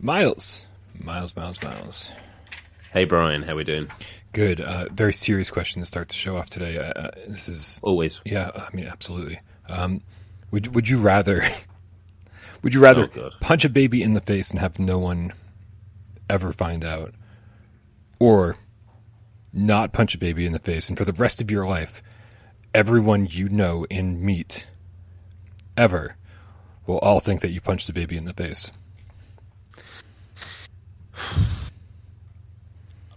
Miles, Miles, Miles, Miles. Hey Brian, how we doing? Good. Uh, very serious question to start the show off today. Uh, uh, this is Always. yeah. I mean, absolutely. Um, would Would you rather? Would you rather Oh, punch a baby in the face and have no one ever find out, or not punch a baby in the face and for the rest of your life, everyone you know and meet ever will all think that you punched a baby in the face?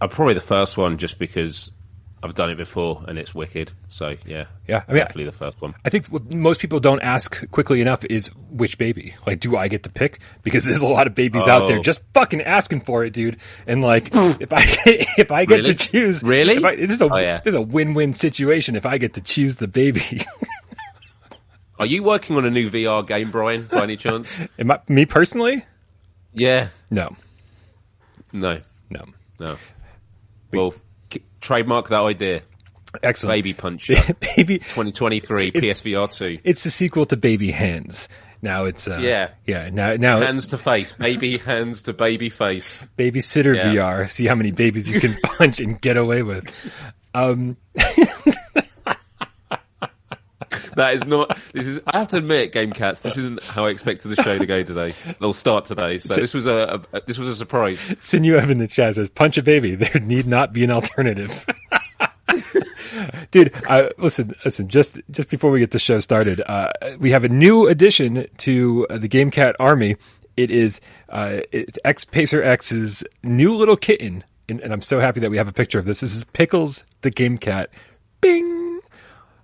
I'm probably the first one just because I've done it before and it's wicked. So yeah, Yeah, I mean, definitely the first one. I think what most people don't ask quickly enough is which baby. Like, do I get to pick? Because there's a lot of babies out there Oh. just fucking asking for it, dude. And like, if I get, if I get Really? to choose, Really? if I, this is a Oh, yeah. this is a win win situation. If I get to choose the baby, Are you working on a new VR game, Brian? By any chance? Am I, me personally, Yeah. no, No. no. No. Well, k- trademark that idea. Excellent, Baby Punch. baby. 2023 It's- PSVR 2. It's the sequel to Baby Hands. Now it's uh, Yeah. yeah. Now now Hands to face, baby hands to baby face. babysitter Yeah. VR. See how many babies you can punch and get away with. Um, That is not. This is. I have to admit, Game Cats. This isn't how I expected the show to go today. It'll start today. So this was a, a this was a surprise. Sinew in the chat says, "Punch a baby. There need not be an alternative." Dude, uh, listen, listen. Just just before we get the show started, uh, we have a new addition to uh, the Game Cat Army. It is uh, it's X Pacer X's new little kitten, and, and I'm so happy that we have a picture of this. This is Pickles the Game Cat. Bing!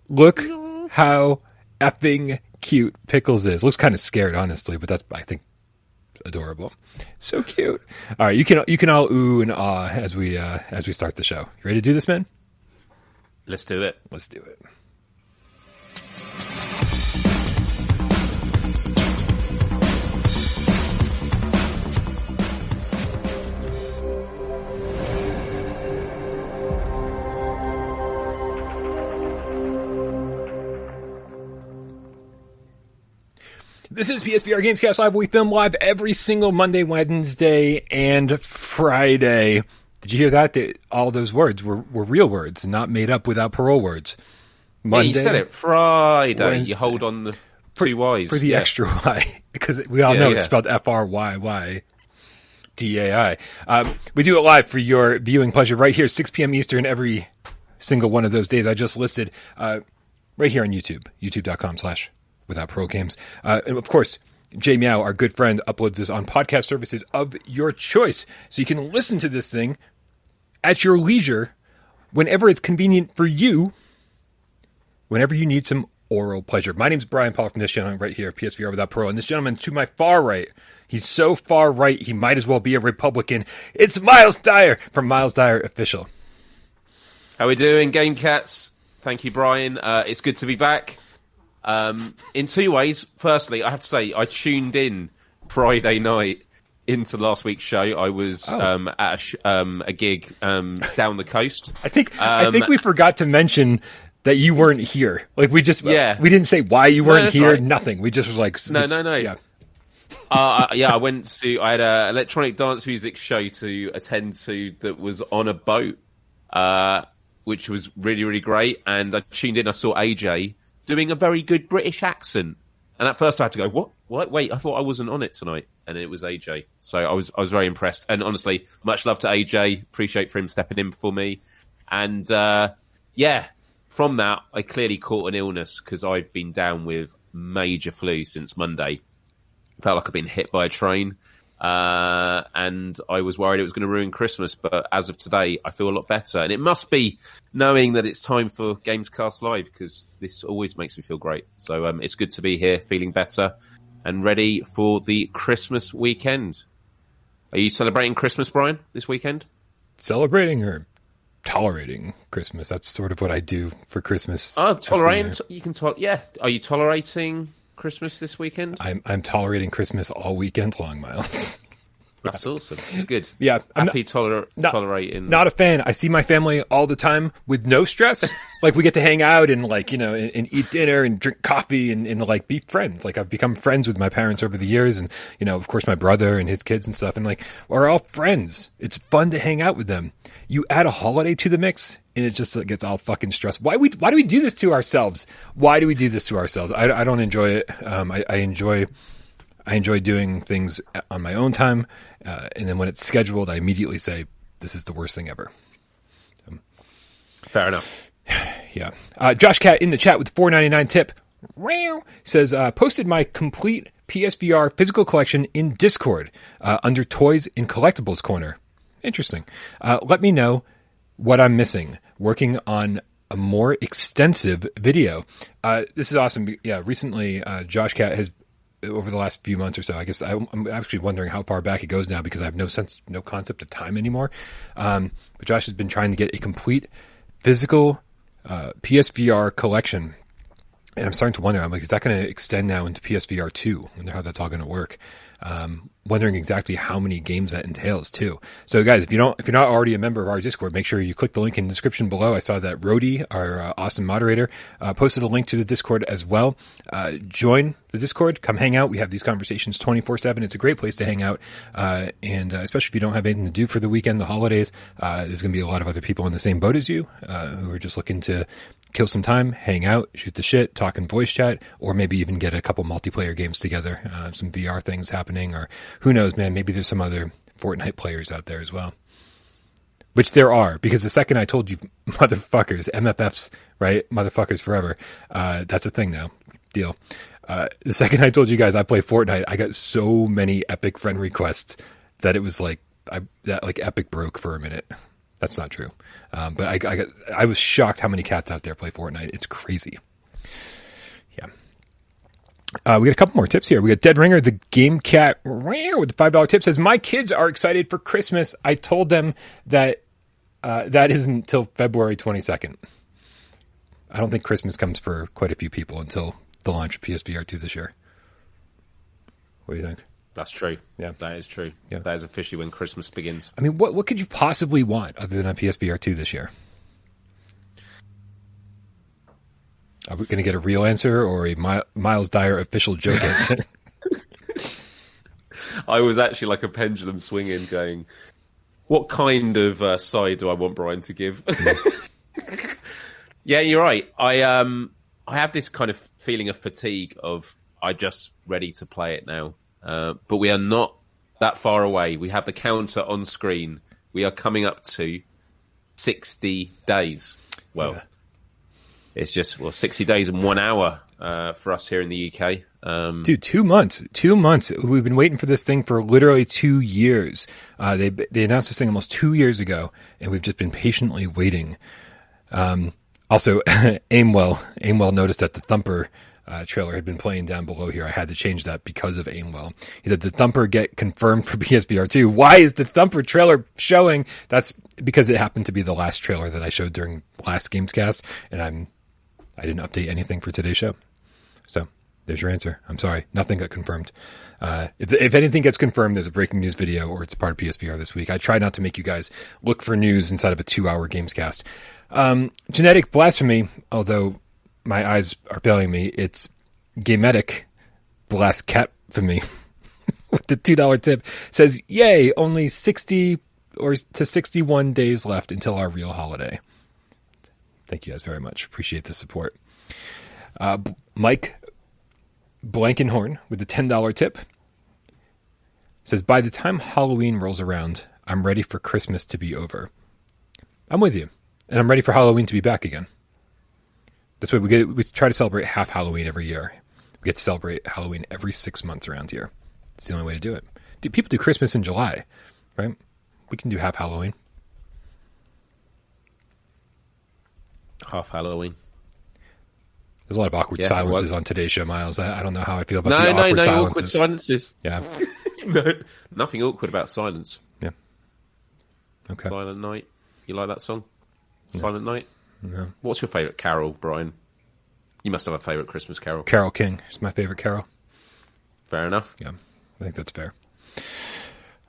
Look how effing cute Pickles is. Looks kind of scared, honestly, but that's I think adorable. So cute. All right, you can you can all ooh and ah as we uh, as we start the show. You ready to do this, man? Let's do it. Let's do it. This is PSVR Gamescast Live. We film live every single Monday, Wednesday, and Friday. Did you hear that? All those words were, were real words, not made up without parole words. Yeah, Monday you said it. Friday. Wednesday. You hold on the two Y's for the Yeah. extra Y because we all Yeah, know yeah. it's spelled F R Y Y D A I. Um, we do it live for your viewing pleasure right here, 6 p.m. Eastern, every single one of those days I just listed, uh, right here on YouTube, youtube.com slash without pro games. Uh, and of course, Jay Meow, our good friend, uploads this on podcast services of your choice. So you can listen to this thing at your leisure whenever it's convenient for you whenever you need some oral pleasure. My name's Brian Paul from this gentleman right here, PSVR Without Parole. And this gentleman to my far right, he's so far right, he might as well be a Republican. It's Miles Dyer from Miles Dyer Official. How we doing, Game Cats? Thank you, Brian. Uh, it's good to be back. Um, in two ways. Firstly, I have to say I tuned in Friday night into last week's show. I was Oh. um, at a, sh- um, a gig um, down the coast. I think I Um, think we forgot to mention that you weren't here. Like we just Yeah. we didn't say why you weren't that's here. right. Nothing. We just was like No, no, no. Yeah. uh, I- yeah, I went to. I had an electronic dance music show to attend to that was on a boat, uh, which was really, really great. And I tuned in. I saw AJ doing a very good British accent, and at first I had to go, "What? What? Wait, I thought I wasn't on it tonight." And it was AJ, so I was I was very impressed. And honestly, much love to AJ. Appreciate for him stepping in for me. And uh, yeah, from that, I clearly caught an illness because I've been down with major flu since Monday felt like I've been hit by a train. Uh, and I was worried it was going to ruin Christmas, but as of today, I feel a lot better. And it must be knowing that it's time for Gamescast Live because this always makes me feel great. So um, it's good to be here, feeling better and ready for the Christmas weekend. Are you celebrating Christmas, Brian, this weekend? Celebrating or tolerating Christmas. That's sort of what I do for Christmas. Oh, tolerating. You can tolerate. Yeah. Are you tolerating Christmas this weekend? I'm I'm tolerating Christmas all weekend long, Miles. That's awesome. It's good. Yeah, I'm Happy toler- not- tolerating. not a fan. I see my family all the time with no stress. like we get to hang out and like you know and, and eat dinner and drink coffee and, and like be friends. Like I've become friends with my parents over the years, and you know of course my brother and his kids and stuff. And like we're all friends. It's fun to hang out with them. You add a holiday to the mix, and it just gets all fucking stressed. Why we why do we do this to ourselves? Why do we do this to ourselves? I, I don't enjoy it. Um, I, I enjoy. I enjoy doing things on my own time, uh, and then when it's scheduled, I immediately say, "This is the worst thing ever." Fair enough. Yeah. Uh, Josh Cat in the chat with 499 tip Meow. says, uh, posted my complete PSVR physical collection in Discord uh, under Toys and Collectibles Corner. Interesting. Uh, let me know what I'm missing. Working on a more extensive video. Uh, this is awesome. Yeah, recently, uh, Josh Cat has over the last few months or so. I guess I, I'm actually wondering how far back it goes now because I have no sense, no concept of time anymore. Um, but Josh has been trying to get a complete physical uh, PSVR collection. And I'm starting to wonder, I'm like, is that going to extend now into PSVR 2? I wonder how that's all going to work. Um, wondering exactly how many games that entails too. So guys, if you don't, if you're not already a member of our Discord, make sure you click the link in the description below. I saw that Rody, our uh, awesome moderator, uh, posted a link to the Discord as well. Uh, join the Discord, come hang out. We have these conversations 24 seven. It's a great place to hang out. Uh, and uh, especially if you don't have anything to do for the weekend, the holidays, uh, there's going to be a lot of other people in the same boat as you, who are just looking to kill some time, hang out, shoot the shit, talk in voice chat, or maybe even get a couple multiplayer games together, some VR things happening, or who knows, man, maybe there's some other Fortnite players out there as well. Which there are, because the second I told you, motherfuckers, MFFs, right? Motherfuckers forever. Uh, that's a thing now. Deal. Uh, the second I told you guys I play Fortnite, I got so many epic friend requests that it was like, I, that like epic broke for a minute. That's not true. Um, but I, I, got, I was shocked how many cats out there play Fortnite. It's crazy. Uh, we got a couple more tips here. We got Dead Ringer, the game cat with the five dollar tip says, "My kids are excited for Christmas. I told them that uh, that isn't until February twenty second. I don't think Christmas comes for quite a few people until the launch of PSVR two this year. What do you think? That's true. Yeah. That is true. Yeah. That is officially when Christmas begins. I mean, what what could you possibly want other than a PSVR two this year? Are we going to get a real answer or a Mi- Miles Dyer official joke answer? I was actually like a pendulum swinging, going, "What kind of uh, side do I want Brian to give?" yeah, you're right. I um, I have this kind of feeling of fatigue of I just ready to play it now, uh, but we are not that far away. We have the counter on screen. We are coming up to sixty days. Well, Yeah. It's just well sixty days and one hour uh, for us here in the UK. Um, Dude, two months. Two months. We've been waiting for this thing for literally two years. Uh, they they announced this thing almost two years ago, and we've just been patiently waiting. Um, also, Aimwell Aimwell noticed that the Thumper uh, trailer had been playing down below here. I had to change that because of Aimwell. He said, "Did Thumper get confirmed for PSVR two? Why is the Thumper trailer showing?" That's because it happened to be the last trailer that I showed during last Gamescast, and I'm I didn't update anything for today's show. So there's your answer. I'm sorry, nothing got confirmed. Uh, if, if anything gets confirmed, there's a breaking news video or it's part of PSVR this week. I try not to make you guys look for news inside of a two-hour Gamescast. Um, genetic blasphemy, although my eyes are failing me, it's gametic blasphemy with the two dollar tip says, "Yay! Only sixty or to sixty-one days left until our real holiday." Thank you guys very much. Appreciate the support. Uh, Mike Blankenhorn with the $10 tip says, By the time Halloween rolls around, I'm ready for Christmas to be over. I'm with you. And I'm ready for Halloween to be back again. That's why we get we try to celebrate half Halloween every year. We get to celebrate Halloween every six months around here. It's the only way to do it. Do people do Christmas in July, right? We can do half Halloween. Half Halloween. There's a lot of awkward Yeah, silences on today's show, Miles. I, I don't know how I feel about No, the no, awkward no silences. awkward silences. Yeah. no, nothing awkward about silence. Yeah. Okay. Silent Night. You like that song? Silent Night. No. What's your favourite carol, Brian? You must have a favourite Christmas carol. Carole King is my favorite Carol. Fair enough. Yeah, I think that's fair.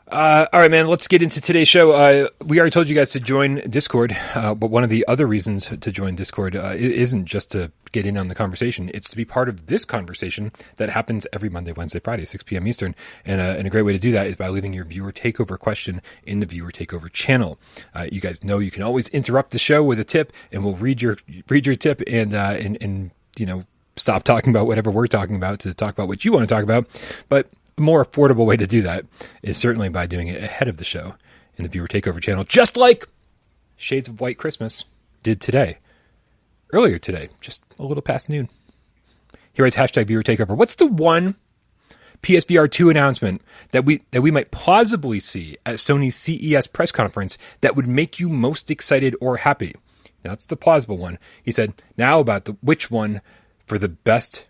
Uh, all right, man. Let's get into today's show. Uh, we already told you guys to join Discord, uh, but one of the other reasons to join Discord uh, isn't just to get in on the conversation; it's to be part of this conversation that happens every Monday, Wednesday, Friday, 6 p.m. Eastern. And, uh, and a great way to do that is by leaving your viewer takeover question in the viewer takeover channel. Uh, you guys know you can always interrupt the show with a tip, and we'll read your read your tip and and and you know stop talking about whatever we're talking about to talk about what you want to talk about. But more affordable way to do that is certainly by doing it ahead of the show in the Viewer Takeover channel, just like Shades of White Christmas did today. Earlier today, just a little past noon. He writes hashtag Viewer Takeover. What's the one PSVR 2 announcement that we that we might plausibly see at Sony's CES press conference that would make you most excited or happy? Now, that's the plausible one. He said, now about the which one for the best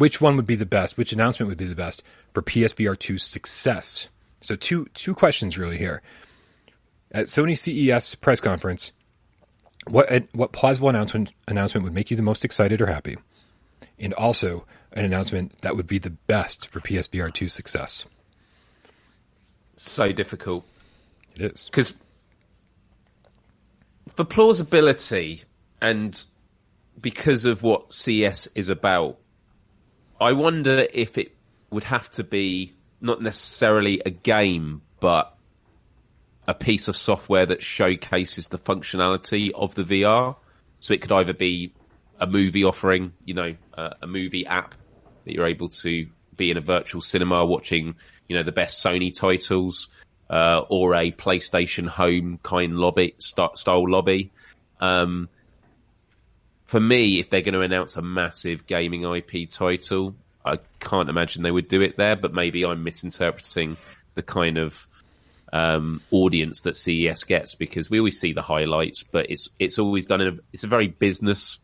which one would be the best, which announcement would be the best for PSVR 2's success. So two two questions really here. At Sony CES press conference, what what plausible announcement announcement would make you the most excited or happy? And also an announcement that would be the best for PSVR 2's success. So difficult. It is. Because for plausibility and because of what CES is about, I wonder if it would have to be not necessarily a game, but a piece of software that showcases the functionality of the VR. So it could either be a movie offering, you know, uh, a movie app that you're able to be in a virtual cinema watching, you know, the best Sony titles, uh, or a PlayStation Home kind lobby style lobby. Um, for me, if they're going to announce a massive gaming IP title, I can't imagine they would do it there. But maybe I'm misinterpreting the kind of um, audience that CES gets because we always see the highlights, but it's it's always done in a it's a very business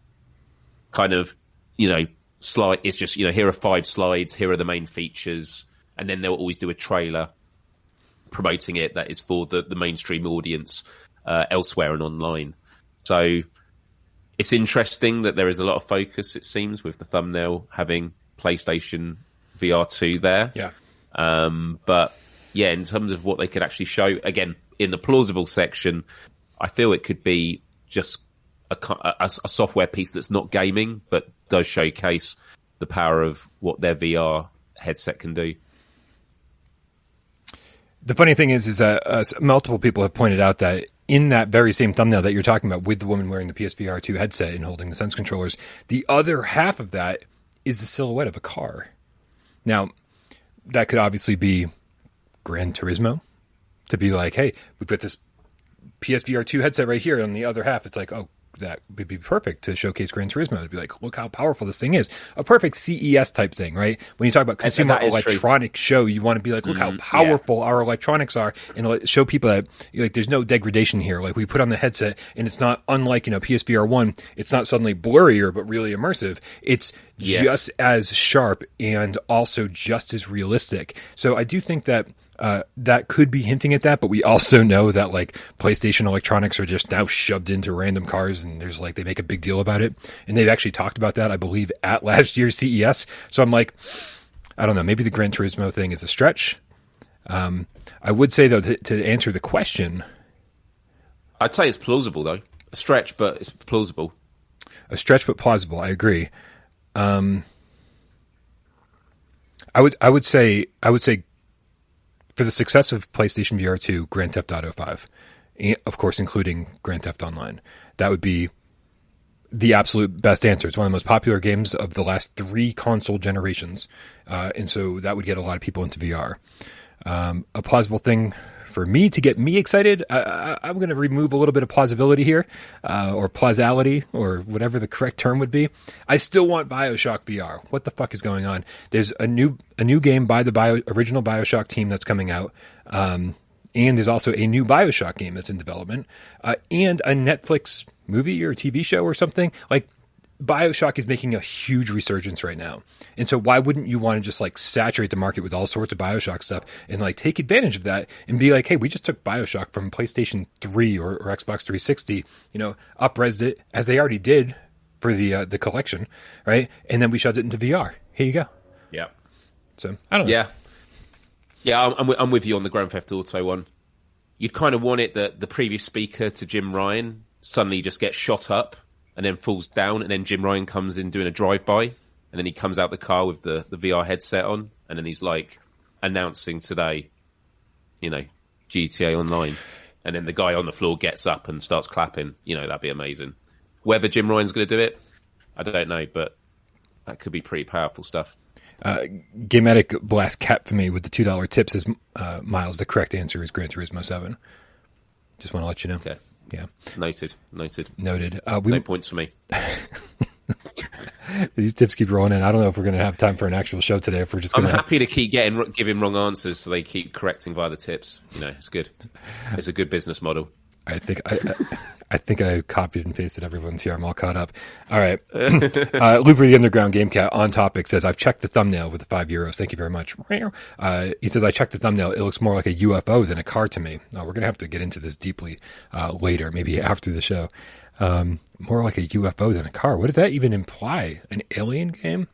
kind of you know slide. It's just you know here are five slides, here are the main features, and then they'll always do a trailer promoting it that is for the the mainstream audience uh, elsewhere and online. So it's interesting that there is a lot of focus, it seems, with the thumbnail having PlayStation VR 2 there. Yeah. Um, but yeah, in terms of what they could actually show, again, in the plausible section, I feel it could be just a, a, a software piece that's not gaming, but does showcase the power of what their VR headset can do. The funny thing is, is that uh, multiple people have pointed out that in that very same thumbnail that you're talking about with the woman wearing the PSVR 2 headset and holding the Sense controllers, the other half of that is the silhouette of a car. Now, that could obviously be Gran Turismo to be like, hey, we've got this PSVR 2 headset right here. On the other half, it's like, oh, that would be perfect to showcase Gran Turismo. To be like, look how powerful this thing is. A perfect CES type thing, right? When you talk about consumer electronic true. show, you want to be like, look mm-hmm. how powerful yeah. our electronics are, and show people that like there's no degradation here. Like we put on the headset, and it's not unlike you know PSVR one. It's not suddenly blurrier, but really immersive. It's yes. just as sharp and also just as realistic. So I do think that uh, that could be hinting at that, but we also know that like PlayStation electronics are just now shoved into random cars, and there's like they make a big deal about it, and they've actually talked about that, I believe, at last year's CES. So I'm like, I don't know, maybe the Gran Turismo thing is a stretch. Um, I would say though to, to answer the question, I'd say it's plausible though, a stretch, but it's plausible. A stretch, but plausible. I agree. Um, I would I would say I would say for the success of PlayStation VR 2, Grand Theft Auto 5, of course, including Grand Theft Online, that would be the absolute best answer. It's one of the most popular games of the last three console generations, uh, and so that would get a lot of people into VR. Um, a plausible thing for me to get me excited, I, am going to remove a little bit of plausibility here, uh, or plausality, or whatever the correct term would be. I still want Bioshock VR. What the fuck is going on? There's a new a new game by the Bio, original Bioshock team that's coming out. Um, and there's also a new Bioshock game that's in development, uh, and a Netflix movie or TV show or something. Like Bioshock is making a huge resurgence right now. And so why wouldn't you want to just like saturate the market with all sorts of Bioshock stuff and like take advantage of that and be like, hey, we just took Bioshock from PlayStation 3 or, or Xbox 360, you know, upresed it as they already did for the uh, the collection, right? And then we shoved it into VR. Here you go. Yeah. So I don't know. Yeah. Yeah, I'm, I'm, I'm with you on the Grand Theft Auto one. You'd kind of want it that the previous speaker to Jim Ryan suddenly just gets shot up and then falls down, and then Jim Ryan comes in doing a drive by, and then he comes out the car with the, the VR headset on, and then he's like announcing today, you know, GTA Online, and then the guy on the floor gets up and starts clapping. You know, that'd be amazing. Whether Jim Ryan's going to do it, I don't know, but that could be pretty powerful stuff. Uh, Gametic Blast cap for me with the two dollar tips is uh, Miles. The correct answer is Gran Turismo Seven. Just want to let you know. Okay, Yeah, noted, noted. noted. Uh, we No points for me. these tips keep rolling in. I don't know if we're going to have time for an actual show today. If we're just I'm going to. happy to keep getting giving wrong answers, so they keep correcting via the tips. You know, it's good. It's a good business model. I think I, I, I think I copied and pasted everyone's here. I'm all caught up. All right. uh, Looper the Underground Game Cat on topic says I've checked the thumbnail with the five euros. Thank you very much. Uh, he says I checked the thumbnail. It looks more like a UFO than a car to me. Uh, we're gonna have to get into this deeply uh, later, maybe after the show. Um, more like a UFO than a car. What does that even imply? An alien game?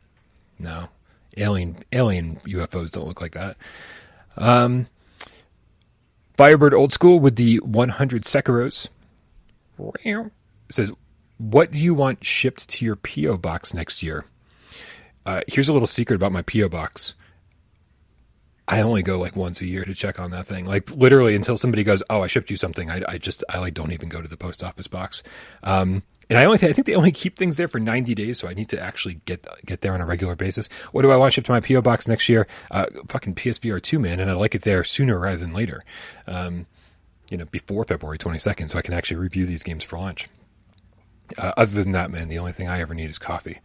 No, alien alien UFOs don't look like that. Firebird Old School with the 100 Sekiros says, What do you want shipped to your P.O. box next year? Uh, here's a little secret about my P.O. box. I only go like once a year to check on that thing. Like literally until somebody goes, "Oh, I shipped you something." I, I just I like don't even go to the post office box. Um, and I only th- I think they only keep things there for 90 days, so I need to actually get get there on a regular basis. What do I want shipped to my PO box next year? Uh, fucking PSVR 2, man, and I like it there sooner rather than later. Um, you know, before February 22nd, so I can actually review these games for launch. Uh, other than that, man, the only thing I ever need is coffee.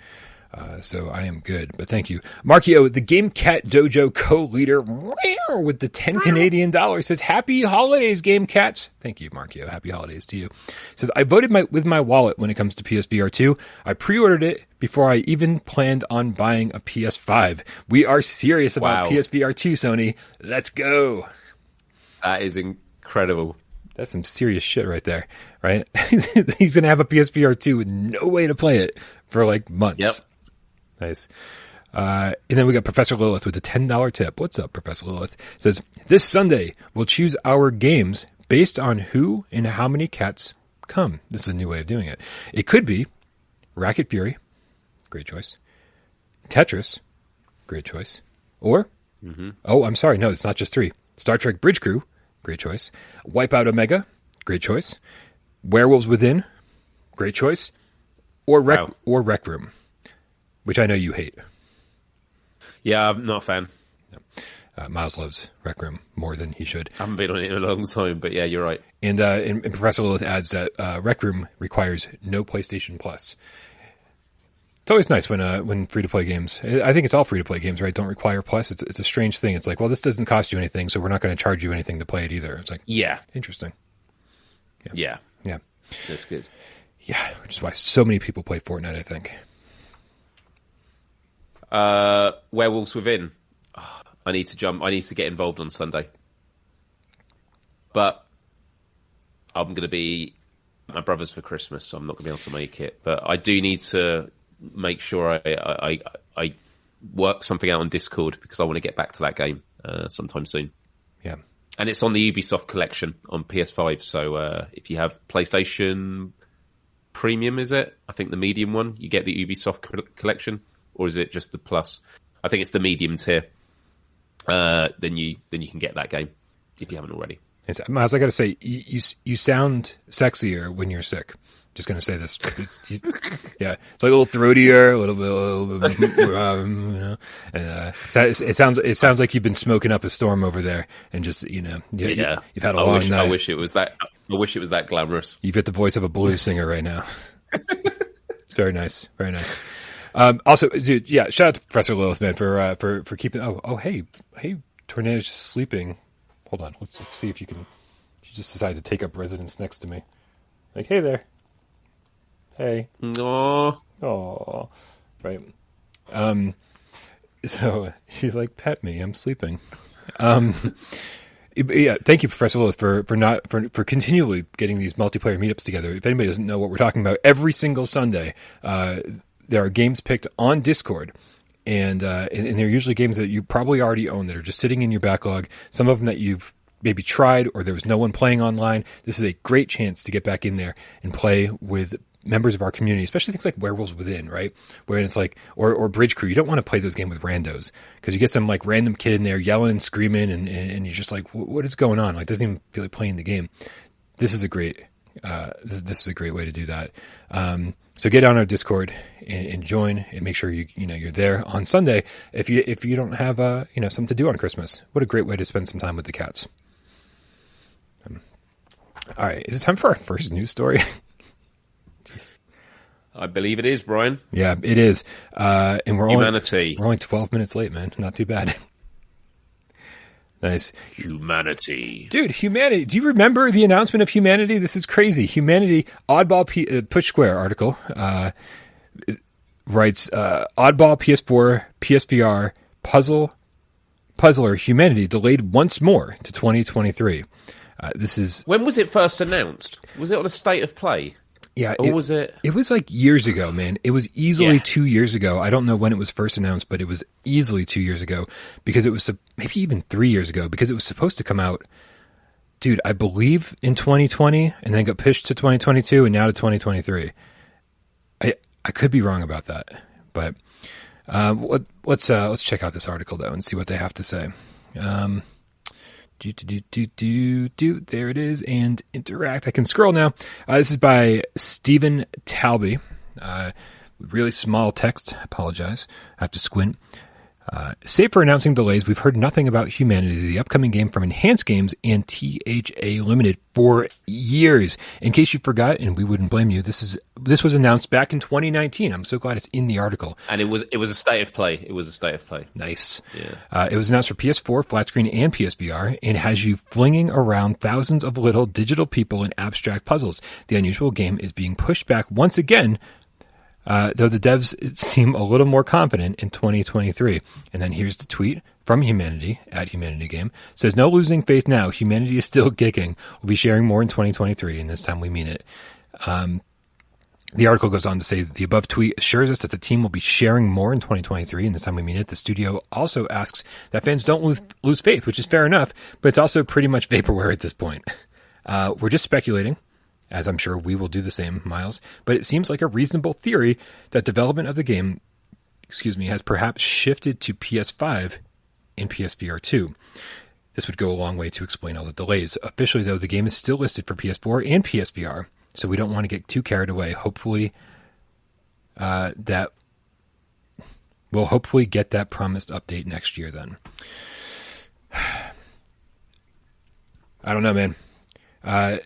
Uh, so I am good, but thank you. Markio, the Game Cat Dojo co-leader with the 10 Canadian dollars says, happy holidays, Game Cats. Thank you, Markio. Happy holidays to you. Says, I voted my, with my wallet when it comes to PSVR 2. I pre-ordered it before I even planned on buying a PS5. We are serious about Wow. PSVR 2, Sony. Let's go. That is incredible. That's some serious shit right there, right? He's going to have a PSVR 2 with no way to play it for like months. Yep. Nice. Uh, and then we got Professor Lilith with a $10 tip. What's up, Professor Lilith? Says, This Sunday, we'll choose our games based on who and how many cats come. This is a new way of doing it. It could be Racket Fury. Great choice. Tetris. Great choice. Or, oh, I'm sorry. No, it's not just three. Star Trek Bridge Crew. Great choice. Wipeout Omega. Great choice. Werewolves Within. Great choice. Or Rec, Wow. or Rec Room, which I know you hate. Yeah, I'm not a fan. Uh, Miles loves Rec Room more than he should. I haven't been on it in a long time, but yeah, you're right. And, uh, and, and Professor Lilith adds that uh, Rec Room requires no PlayStation Plus. It's always nice when uh, when free to play games. I think it's all free to play games, right? Don't require Plus. It's it's a strange thing. It's like, well, this doesn't cost you anything, so we're not going to charge you anything to play it either. It's like Yeah, interesting. yeah, Yeah, that's good. yeah. Which is why so many people play Fortnite. I think. Uh, Werewolves Within. Ah, I need to jump. I need to get involved on Sunday, but I'm going to be my brother's for Christmas, so I'm not going to be able to make it. But I do need to make sure I I, I, I work something out on Discord because I want to get back to that game uh, sometime soon. Yeah. And it's on the Ubisoft collection on PS5. So uh, if you have PlayStation Premium, is it? I think the medium one. You get the Ubisoft co- collection, or is it just the Plus? I think it's the medium tier. Uh, then you then you can get that game if you haven't already. It's, Miles, I got to say, you, you you sound sexier when you're sick. Just gonna say this. It's, you, yeah, it's like a little throatier, a little bit, a little bit um, you know. And, uh, it, it sounds it sounds like you've been smoking up a storm over there, and just you know, you, Yeah, you've had a I long wish, night. I wish it was that. I wish it was that glamorous. You've hit the voice of a blues singer right now. very nice, very nice. Um, also, dude, yeah, shout out to Professor Lilith, man, for uh, for for keeping. Oh, oh, hey, hey, Tornado's just sleeping. Hold on, let's, let's see if you can. She just decided to take up residence next to me. Like, hey there. Hey. Oh, Oh, right. Um, so she's like, pet me. I'm sleeping. Um, yeah. Thank you, Professor Lilith, for for not for for continually getting these multiplayer meetups together. If anybody doesn't know what we're talking about, every single Sunday, uh, there are games picked on Discord. and, uh, and and they're usually games that you probably already own that are just sitting in your backlog. Some of them that you've maybe tried or there was no one playing online. This is a great chance to get back in there and play with members of our community, especially things like Werewolves Within, right? Where it's like, or, or Bridge Crew, you don't want to play those games with randos because you get some like random kid in there yelling and screaming and, and, and you're just like, what is going on? Like, doesn't even feel like playing the game. This is a great, uh, this, this is a great way to do that. Um, so get on our Discord and, and, join and make sure you, you know, you're there on Sunday. If you, if you don't have, uh, you know, something to do on Christmas, what a great way to spend some time with the cats. Um, all right. Is it time for our first news story? I believe it is, Brian. Yeah, it is. Uh, and we're humanity. Only, we're only twelve minutes late, man. Not too bad. nice. Humanity, dude. Humanity. Do you remember the announcement of humanity? This is crazy. Humanity. Oddball P- uh, Push Square article uh, writes uh, Oddball PS4 PSVR puzzle puzzler Humanity delayed once more to 2023. Uh, this is when was it first announced? Was it on a state of play? Yeah, it, was it? It was like years ago, man. It was easily yeah. two years ago. I don't know when it was first announced, but it was easily two years ago because it was maybe even three years ago because it was supposed to come out, dude. I believe in 2020, and then got pushed to 2022, and now to 2023. I I could be wrong about that, but uh, let, us uh, let's check out this article though and see what they have to say. Um, do, do, do, do, do, There it is. And interact. I can scroll now. Uh, this is by Stephen Tailby. Uh, really small text. Apologize. I have to squint. Uh, save for announcing delays, we've heard nothing about Humanity, the upcoming game from Enhanced Games and THA Limited for years. In case you forgot, and we wouldn't blame you, this is this was announced back in 2019. I'm so glad it's in the article. And it was it was a state of play. It was a state of play. Nice. Yeah. Uh, it was announced for PS4, flat screen, and PSVR, and has you flinging around thousands of little digital people in abstract puzzles. The unusual game is being pushed back once again uh, though the devs seem a little more confident in 2023. And then here's the tweet from Humanity at Humanity Game says, "No losing faith now. Humanity is still kicking. We'll be sharing more in 2023, and this time we mean it." Um, the article goes on to say the above tweet assures us that the team will be sharing more in 2023, and this time we mean it. The studio also asks that fans don't lose, lose faith, which is fair enough, but it's also pretty much vaporware at this point. Uh, we're just speculating as I'm sure we will do the same, Miles, but it seems like a reasonable theory that development of the game, excuse me, has perhaps shifted to PS5 and PSVR 2. This would go a long way to explain all the delays. Officially, though, the game is still listed for PS4 and PSVR, so we don't want to get too carried away. Hopefully, uh, that we'll hopefully get that promised update next year. Then, I don't know, man. Uh,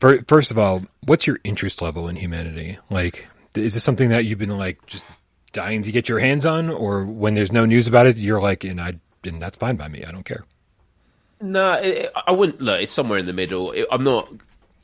First of all, what's your interest level in humanity? Like, is this something that you've been like just dying to get your hands on, or when there's no news about it, you're like, and I, and that's fine by me. I don't care. No, it, I wouldn't. Look, it's somewhere in the middle. It, I'm not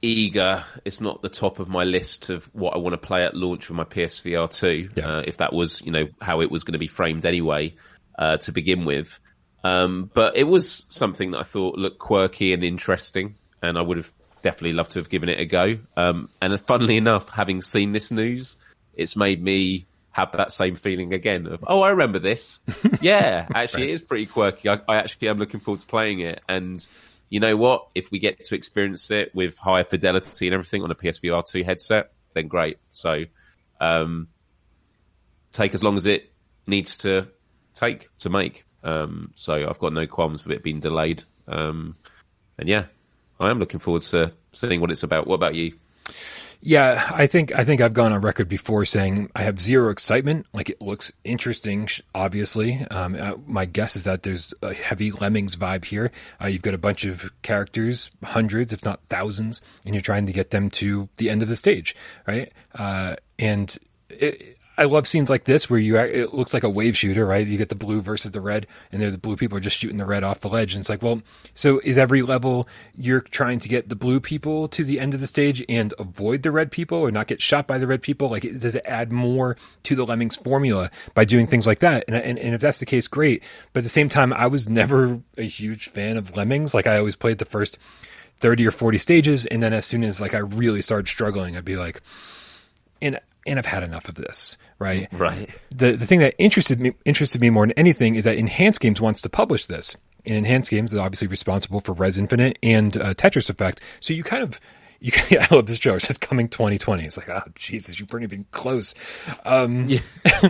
eager. It's not the top of my list of what I want to play at launch for my PSVR two. Yeah. Uh, if that was, you know, how it was going to be framed anyway uh, to begin with. Um, but it was something that I thought looked quirky and interesting, and I would have definitely love to have given it a go. Um, and funnily enough, having seen this news, it's made me have that same feeling again of, oh, I remember this. yeah, actually, right. it is pretty quirky. I, I actually am looking forward to playing it. And you know what? If we get to experience it with higher fidelity and everything on a PSVR 2 headset, then great. So, um, take as long as it needs to take to make. Um, so I've got no qualms with it being delayed. Um, and yeah, I am looking forward to seeing what it's about. What about you? Yeah, I think I think I've gone on record before saying I have zero excitement. Like it looks interesting, obviously. Um, uh, my guess is that there's a heavy Lemmings vibe here. Uh, you've got a bunch of characters, hundreds, if not thousands, and you're trying to get them to the end of the stage, right? Uh, and it, I love scenes like this where you it looks like a wave shooter, right? You get the blue versus the red, and there the blue people are just shooting the red off the ledge. And it's like, well, so is every level you're trying to get the blue people to the end of the stage and avoid the red people, or not get shot by the red people? Like, does it add more to the Lemmings formula by doing things like that? And, and and if that's the case, great. But at the same time, I was never a huge fan of Lemmings. Like, I always played the first thirty or forty stages, and then as soon as like I really started struggling, I'd be like, and and I've had enough of this, right? Right. The the thing that interested me interested me more than anything is that Enhanced Games wants to publish this. And Enhanced Games is obviously responsible for Rez Infinite and uh, Tetris Effect. So you kind of you can, I love this trailer. It says coming 2020. It's like, oh Jesus, you weren't even close. Um, Yeah.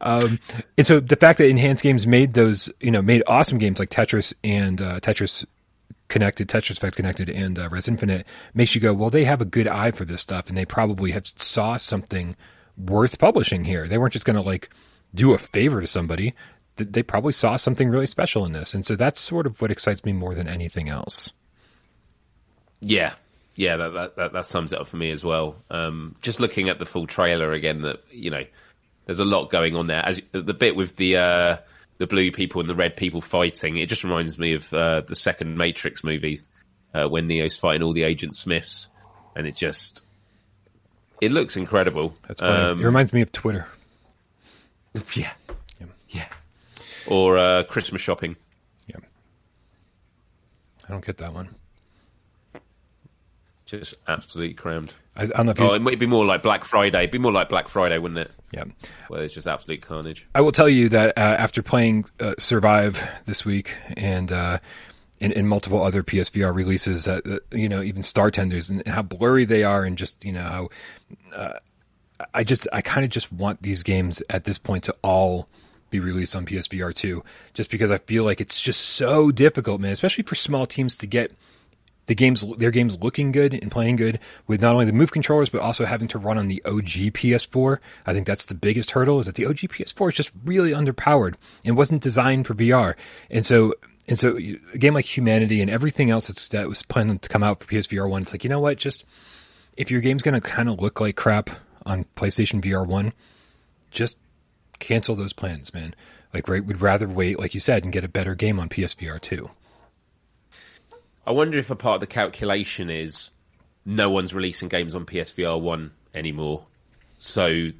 um, and so the fact that Enhanced Games made those, you know, made awesome games like Tetris and uh, Tetris Connected, Tetris Effect Connected, and uh, Rez Infinite makes you go, well, they have a good eye for this stuff, and they probably have saw something worth publishing here. They weren't just going to like do a favor to somebody. They probably saw something really special in this, and so that's sort of what excites me more than anything else. Yeah, yeah, that, that that that sums it up for me as well. Um, just looking at the full trailer again, that you know, there's a lot going on there. As the bit with the uh, the blue people and the red people fighting, it just reminds me of uh, the second Matrix movie uh, when Neo's fighting all the Agent Smiths, and it just it looks incredible. That's funny. Um, it reminds me of Twitter. yeah, yeah, or uh, Christmas shopping. Yeah, I don't get that one. Just absolutely crammed. I, I don't know if you. Oh, it might be more like Black Friday. It'd be more like Black Friday, wouldn't it? yeah. Where there's just absolute carnage. I will tell you that uh, after playing uh, Survive this week and uh, in, in multiple other PSVR releases, that uh, you know even Star Tenders and how blurry they are, and just you know how uh, I just I kind of just want these games at this point to all be released on PSVR two, just because I feel like it's just so difficult, man, especially for small teams to get the games their games looking good and playing good with not only the move controllers but also having to run on the OG PS4. I think that's the biggest hurdle is that the OG PS4 is just really underpowered and wasn't designed for VR. And so and so a game like Humanity and everything else that's, that was planned to come out for PSVR 1 it's like, you know what, just if your game's going to kind of look like crap on PlayStation VR 1, just cancel those plans, man. Like right, we'd rather wait like you said and get a better game on PSVR 2. I wonder if a part of the calculation is no one's releasing games on PSVR one anymore, so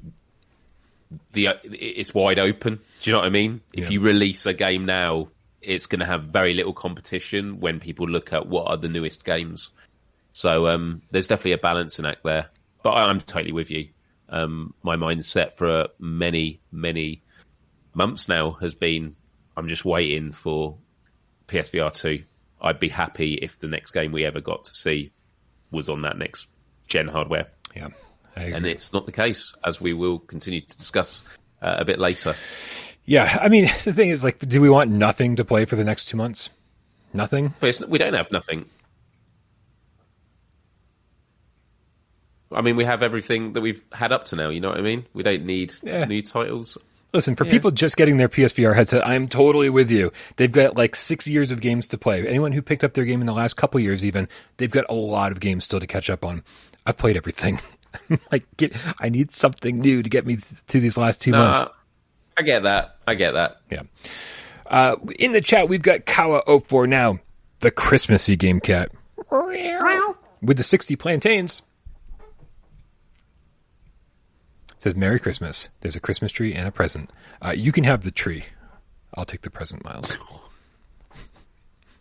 the it's wide open. Do you know what I mean? If you release a game now, it's going to have very little competition when people look at what are the newest games. So um, there's definitely a balancing act there. But I'm totally with you. Um, my mindset for many, many months now has been I'm just waiting for PSVR 2. I'd be happy if the next game we ever got to see was on that next gen hardware. Yeah. And it's not the case, as we will continue to discuss uh, a bit later. Yeah, I mean, the thing is, like, do we want nothing to play for the next two months? Nothing. But we don't have nothing. I mean, we have everything that we've had up to now. You know what I mean? We don't need Yeah. new titles. Listen, for people just getting their PSVR headset, I'm totally with you. They've got like six years of games to play. Anyone who picked up their game in the last couple years, even, they've got a lot of games still to catch up on. I've played everything. like, get, I need something new to get me to these last two months. Uh, I get that. I get that. Yeah. Uh, in the chat, we've got Kawa04 now, the Christmassy game cat. With the 60 plantains. Says Merry Christmas. There's a Christmas tree and a present. Uh, you can have the tree. I'll take the present, Miles.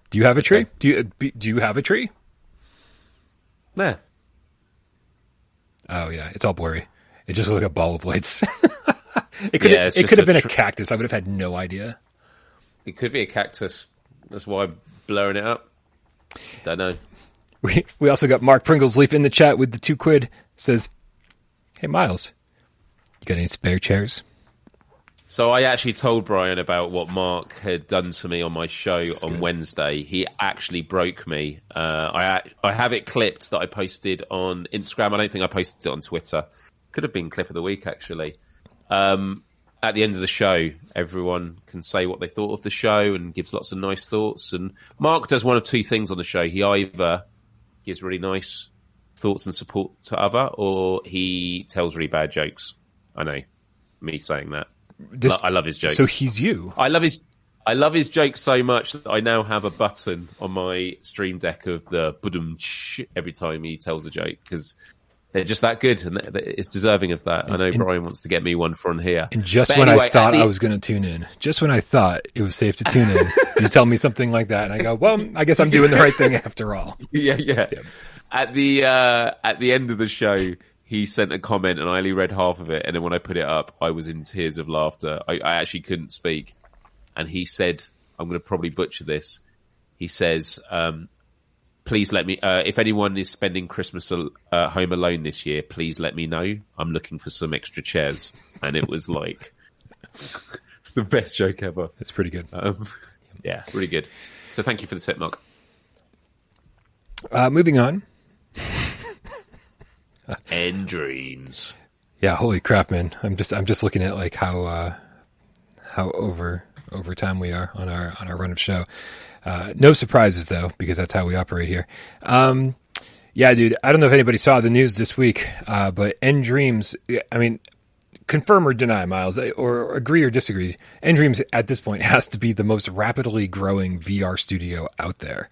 Do you have a tree? Do you do you have a tree? Yeah. Oh yeah, it's all blurry. It just looks like a ball of lights. it could Yeah, it could have a been a tr- cactus. I would have had no idea. It could be a cactus. That's why I'm blurring it up. Don't know. We we also got Mark Pringles Leaf in the chat with the two quid. Says, "Hey Miles, you got any spare chairs?" So I actually told Brian about what Mark had done to me on my show on good. Wednesday. He actually broke me. Uh, I I have it clipped that I posted on Instagram. I don't think I posted it on Twitter. Could have been clip of the week actually. Um, at the end of the show, everyone can say what they thought of the show and gives lots of nice thoughts. And Mark does one of two things on the show. He either gives really nice thoughts and support to other, or he tells really bad jokes. I know, me saying that. This- I love his jokes. So he's you. I love his I love his jokes so much that I now have a button on my stream deck of the budum ch. every time he tells a joke because they're just that good and it's deserving of that. I know And- Brian wants to get me one from here. And just But when anyway, I thought the- I was going to tune in, just when I thought it was safe to tune in, you tell me something like that, and I go, "Well, I guess I'm doing the right thing after all." yeah, yeah. At the uh, at the end of the show, he sent a comment and I only read half of it. And then when I put it up, I was in tears of laughter. I, I actually couldn't speak. And he said, I'm going to probably butcher this. He says, um, please let me, uh, if anyone is spending Christmas uh, home alone this year, please let me know. I'm looking for some extra chairs. And it was like the best joke ever. It's pretty good. Um, yeah, really good. So thank you for the tip, Mark. Uh, moving on. nDreams. Yeah, holy crap, man! I'm just I'm just looking at like how uh, how over over time we are on our on our run of show. Uh, no surprises though, because that's how we operate here. Um, yeah, dude. I don't know if anybody saw the news this week, uh, but nDreams. I mean, confirm or deny, Miles, or agree or disagree. nDreams at this point has to be the most rapidly growing VR studio out there.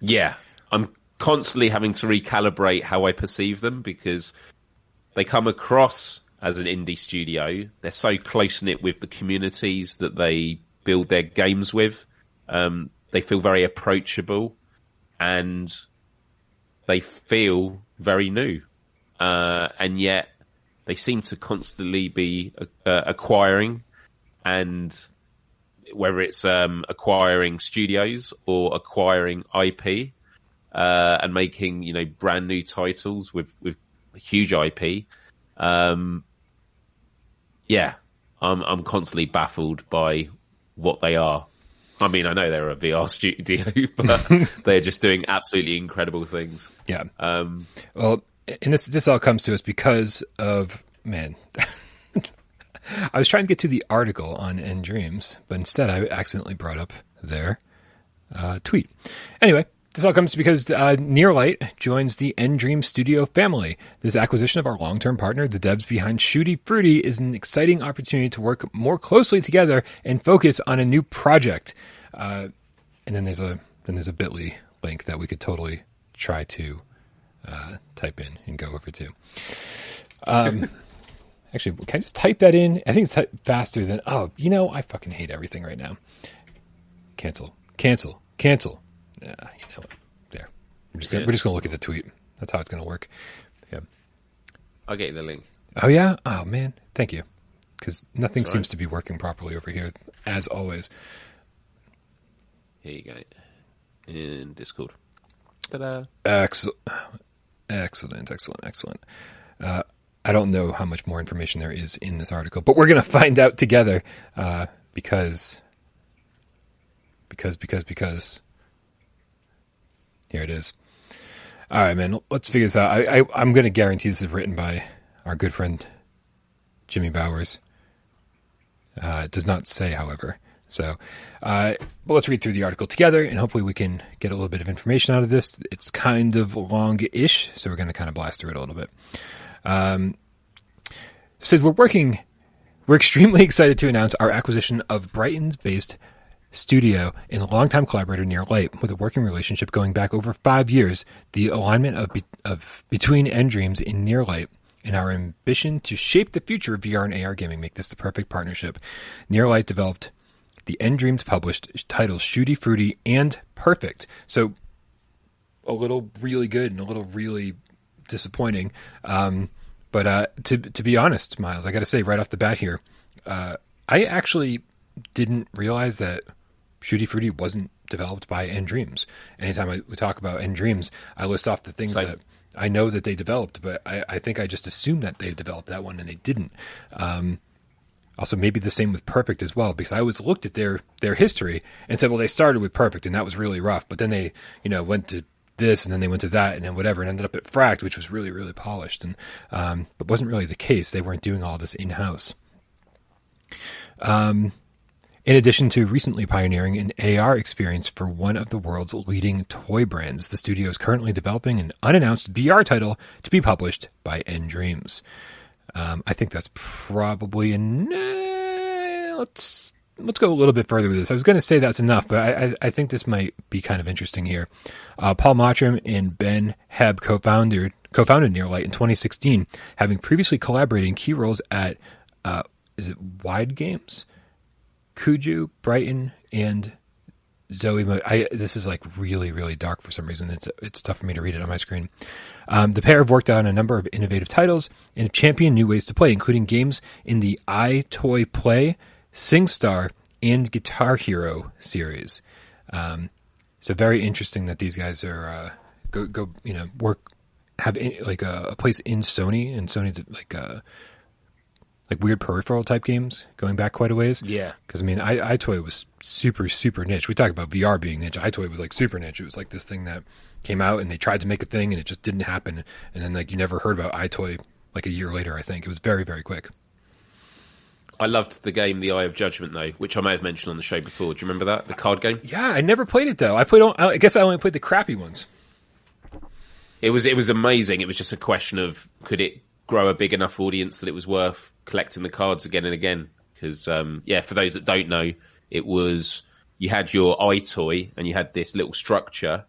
Yeah, I'm constantly having to recalibrate how I perceive them because they come across as an indie studio. They're so close knit with the communities that they build their games with. Um, they feel very approachable and they feel very new. Uh, and yet they seem to constantly be uh, acquiring and whether it's um, acquiring studios or acquiring IP, uh, and making you know brand new titles with with huge IP. Um, yeah, I'm I'm constantly baffled by what they are. I mean, I know they're a VR studio, but they're just doing absolutely incredible things. Yeah. Um, well, and this this all comes to us because of man. I was trying to get to the article on nDreams, but instead I accidentally brought up their uh, tweet. Anyway, this all comes because uh, Nearlight joins the nDream Studio family. This acquisition of our long term partner, the devs behind Shooty Fruity, is an exciting opportunity to work more closely together and focus on a new project. Uh, and then there's a then there's a Bitly link that we could totally try to uh, type in and go over to. Um, actually, can I just type that in? I think it's faster than. Oh, you know, I fucking hate everything right now. Cancel, cancel, cancel. Yeah, you know what? There. We're just, gonna, we're just gonna look at the tweet. That's how it's gonna work. Yeah. I'll get you the link. Oh yeah. Oh man. Thank you. Because nothing That's seems right. to be working properly over here, as always. Here you go. In Discord. Ta-da. Excellent. Excellent. Excellent. Excellent. Uh, I don't know how much more information there is in this article, but we're going to find out together uh, because because because because here it is. All right, man. Let's figure this out. I, I am going to guarantee this is written by our good friend Jimmy Bowers. Uh, it does not say, however. So, uh, but let's read through the article together, and hopefully we can get a little bit of information out of this. It's kind of long-ish, so we're going to kind of blast through it a little bit. Um, says we're working. We're extremely excited to announce our acquisition of Brighton's-based studio and a longtime collaborator Near Light, with a working relationship going back over five years. The alignment of, be- of between nDreams and Near Light and our ambition to shape the future of VR and AR gaming make this the perfect partnership. Near Light developed the nDreams published titles Shooty Fruity and Perfect. So a little really good and a little really disappointing. Um, but uh, to to be honest, Miles, I got to say right off the bat here, uh, I actually didn't realize that Shooty Fruity wasn't developed by nDreams. Anytime I, we talk about nDreams, I list off the things that I know that they developed, but I, I, think I just assumed that they developed that one and they didn't. Um, also, maybe the same with Perfect as well, because I always looked at their their history and said, well, they started with Perfect and that was really rough, but then they, you know, went to this and then they went to that and then whatever and ended up at Fracked, which was really really polished and um, but wasn't really the case. They weren't doing all this in house. Um, in addition to recently pioneering an AR experience for one of the world's leading toy brands, the studio is currently developing an unannounced VR title to be published by nDreams. Um, I think that's probably an. Uh, let's let's go a little bit further with this. I was going to say that's enough, but I, I, I, think this might be kind of interesting here. Uh, Paul Mottram and Ben Hebb co-founded co-founded Nearlight in 2016, having previously collaborated in key roles at uh, is it Wide Games? Kuju, Brighton, and Zoe, Mo- I, this is like really, really dark for some reason. It's it's tough for me to read it on my screen. Um, the pair have worked on a number of innovative titles and championed new ways to play, including games in the EyeToy Play, SingStar, and Guitar Hero series. Um, so very interesting that these guys are uh, go go you know work have in, like a, a place in Sony and Sony like uh, like weird peripheral type games going back quite a ways. Yeah. Because I mean, I, EyeToy was super super niche. We talk about VR being niche. EyeToy was like super niche. It was like this thing that came out and they tried to make a thing and it just didn't happen. And then like you never heard about EyeToy like a year later. I think it was very very quick. I loved the game The Eye of Judgment though, which I may have mentioned on the show before. Do you remember that the card game? Yeah, I never played it though. I played. on- I guess I only played the crappy ones. It was it was amazing. It was just a question of could it grow a big enough audience that it was worth collecting the cards again and again. Because um, yeah, for those that don't know, it was you had your eye toy and you had this little structure.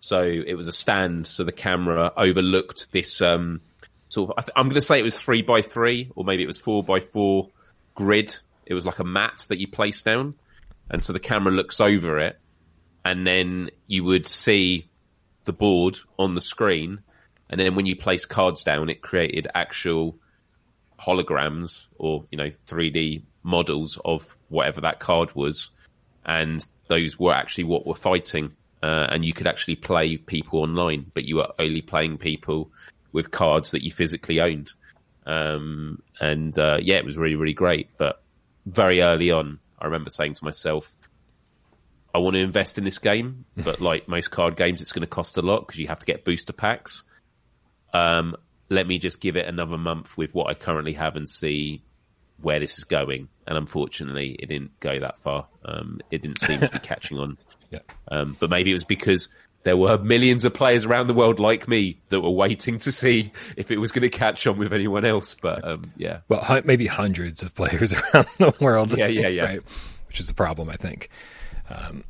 So it was a stand, so the camera overlooked this um, sort of. I I'm going to say it was three by three, or maybe it was four by four grid. It was like a mat that you place down, and so the camera looks over it, and then you would see the board on the screen, and then when you place cards down, it created actual holograms or you know 3D models of whatever that card was, and those were actually what were fighting, uh, and you could actually play people online, but you were only playing people with cards that you physically owned. Um, and uh, yeah, it was really really great. But very early on, I remember saying to myself, I want to invest in this game, but like most card games, it's going to cost a lot because you have to get booster packs. Um, let me just give it another month with what I currently have and see where this is going. And unfortunately, it didn't go that far. Um, it didn't seem to be catching on. Yeah. Um, but maybe it was because there were millions of players around the world like me that were waiting to see if it was going to catch on with anyone else. But um, yeah, Well, maybe hundreds of players around the world. Yeah, yeah, yeah. Right, which is a problem, I think. Um,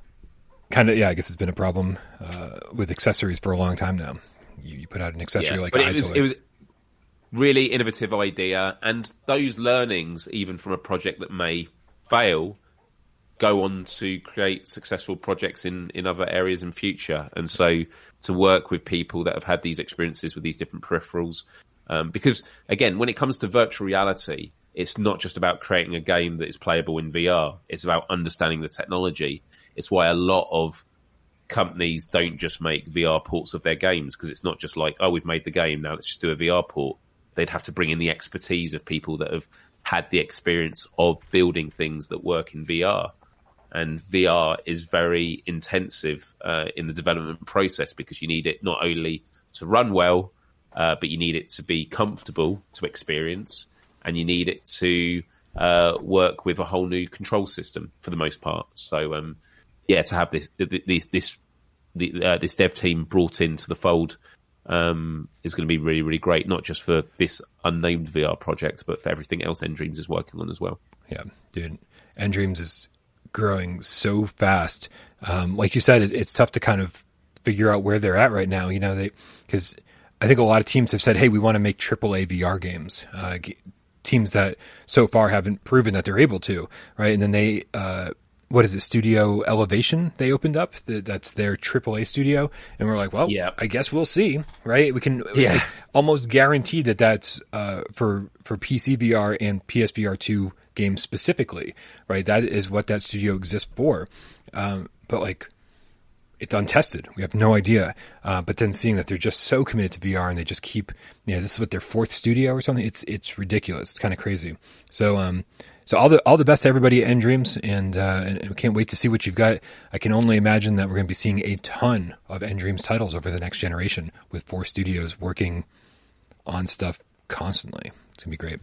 kind of, yeah. I guess it's been a problem uh, with accessories for a long time now. You, you put out an accessory like but it was, it was really innovative idea, and those learnings, even from a project that may fail, go on to create successful projects in in other areas in future. And so, to work with people that have had these experiences with these different peripherals, um, because again, when it comes to virtual reality. It's not just about creating a game that is playable in VR. It's about understanding the technology. It's why a lot of companies don't just make VR ports of their games because it's not just like, oh, we've made the game, now let's just do a VR port. They'd have to bring in the expertise of people that have had the experience of building things that work in VR. And VR is very intensive uh, in the development process because you need it not only to run well, uh, but you need it to be comfortable to experience, and you need it to uh, work with a whole new control system for the most part. So, um, yeah, to have this this this the, uh, this dev team brought into the fold um, is going to be really really great, not just for this unnamed VR project, but for everything else nDreams is working on as well. Yeah, dude. nDreams is growing so fast. Um, like you said, it, it's tough to kind of figure out where they're at right now. You know, they because I think a lot of teams have said, "Hey, we want to make AAA VR games." Uh, teams that so far haven't proven that they're able to, right? And then they, uh, what is it, Studio Elevation? They opened up. That's their AAA studio, and we're like, well, Yeah. I guess we'll see, right? We can Yeah. like, almost guarantee that that's uh, for for PC VR and PSVR two games specifically, right? That is what that studio exists for. Um, but like, it's untested. We have no idea. Uh, but then seeing that they're just so committed to VR and they just keep, you know, this is what their fourth studio or something. It's it's ridiculous. It's kind of crazy. So um, so all the all the best to everybody at nDreams, and uh, and we can't wait to see what you've got. I can only imagine that we're going to be seeing a ton of nDreams titles over the next generation with four studios working on stuff constantly. It's gonna be great.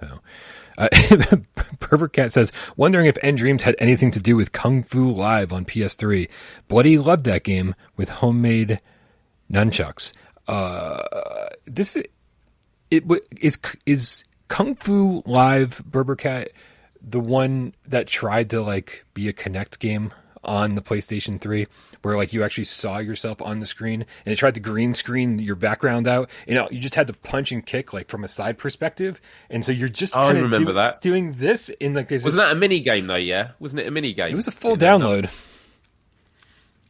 So, uh, Pervert Cat says, wondering if nDreams had anything to do with Kung Fu Live on PS3. Bloody loved that game with homemade nunchucks. Uh, this is, it is is Kung Fu Live Berber Cat the one that tried to like be a Kinect game on the PlayStation 3 where like you actually saw yourself on the screen and it tried to green screen your background out and you, know, you just had to punch and kick like from a side perspective and so you're just Oh, I kind of remember that. doing this in like there's Wasn't that a mini game though? Yeah, wasn't it a mini game? it was a full In there? No. download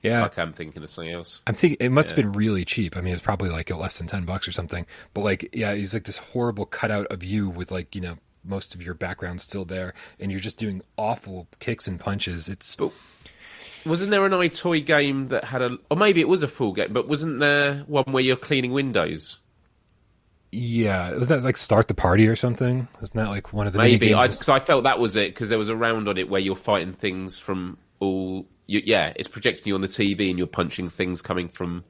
yeah Okay, I'm thinking of something else. I'm thinking it must have been really cheap. I mean, it was probably like less than ten bucks or something. But like, yeah, it's like this horrible cutout of you with like you know most of your background still there, and you're just doing awful kicks and punches. It's But wasn't there an EyeToy game that had a, or maybe it was a full game, but wasn't there one where you're cleaning windows? yeah, was that like start the party or something? Wasn't that like one of the Maybe because I, felt that was it because there was a round on it where you're fighting things from all. You, yeah, it's projecting you on the TV and you're punching things coming from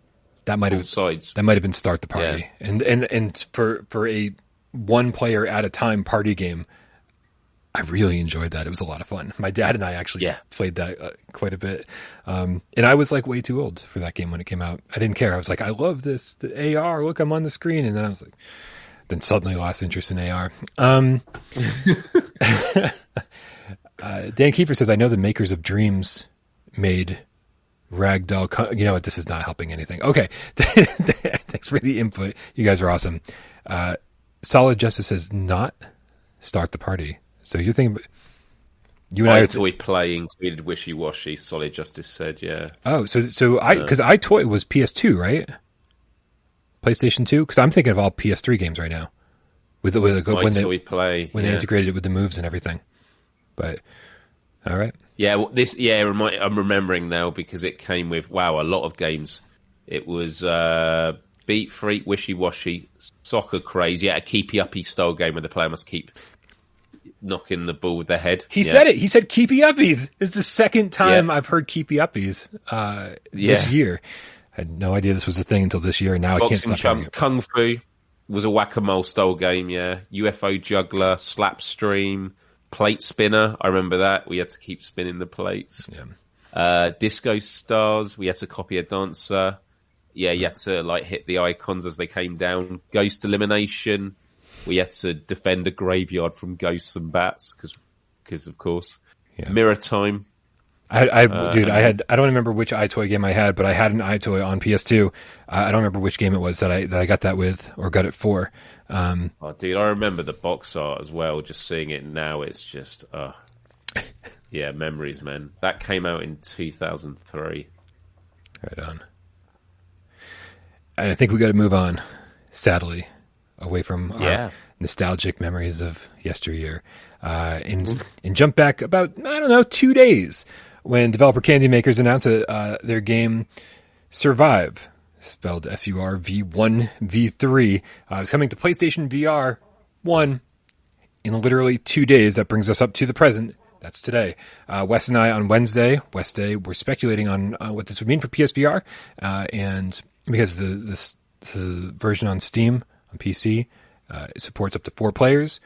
that might have sides. that might have been start the party, and and and for for a one player at a time party game. I really enjoyed that. It was a lot of fun. My dad and I actually Yeah. played that uh, quite a bit. Um, and I was like way too old for that game when it came out. I didn't care. I was like, I love this. The AR, look, I'm on the screen. And then I was like, then suddenly lost interest in AR. Um, uh, Dan Kiefer says, I know the makers of Dreams made Ragdoll. Co- you know what? This is not helping anything. Okay. Thanks for the input. You guys are awesome. Uh, Solid Justice says, not start the party. So you're thinking, you and I are EyeToy Play included Wishy Washy. Solid Justice said, yeah. Oh, so so I because EyeToy was PS2, right? PlayStation 2, because I'm thinking of all PS3 games right now, with the, with the, when they Play. when yeah. they integrated it with the moves and everything. But all right, Yeah, well, this yeah, I'm remembering now because it came with wow a lot of games. It was uh, Beat Freak, Wishy Washy, Soccer Craze, yeah, a keepy uppy style game where the player must keep knocking the ball with their head. he yeah. said it. He said "keepy uppies." It's the second time Yeah. I've heard "keepy uppies" uh, Yeah. this year. I had no idea this was a thing until this year. and Now I can't stop Chump, it. Kung Fu was a whack a mole style game. Yeah, UFO Juggler, Slapstream, Plate Spinner. I remember that. We had to keep spinning the plates. Yeah. Uh, Disco Stars. We had to copy a dancer. Yeah, you had to like hit the icons as they came down. Ghost Elimination. We had to defend a graveyard from ghosts and bats because, because of course, Yeah. Mirror Time. I, I Uh, dude, I had I don't remember which EyeToy game I had, but I had an EyeToy on PS2. Uh, I don't remember which game it was that I that I got that with or got it for. Um, Oh, dude, I remember the box art as well. Just seeing it now, it's just, uh, yeah, memories, man. That came out in 2003. Right on. And I think we got to move on, sadly, away from our Yeah. nostalgic memories of yesteryear, uh, and and jump back about I don't know two days when developer Candy Makers announced that, uh, their game Survive, spelled S U R V one V three, uh, is coming to PlayStation VR one in literally two days. That brings us up to the present. That's today. Uh, Wes and I on Wednesday, West Day, were speculating on uh, what this would mean for PSVR, uh, and because the the version on Steam on PC uh, supports up to four players,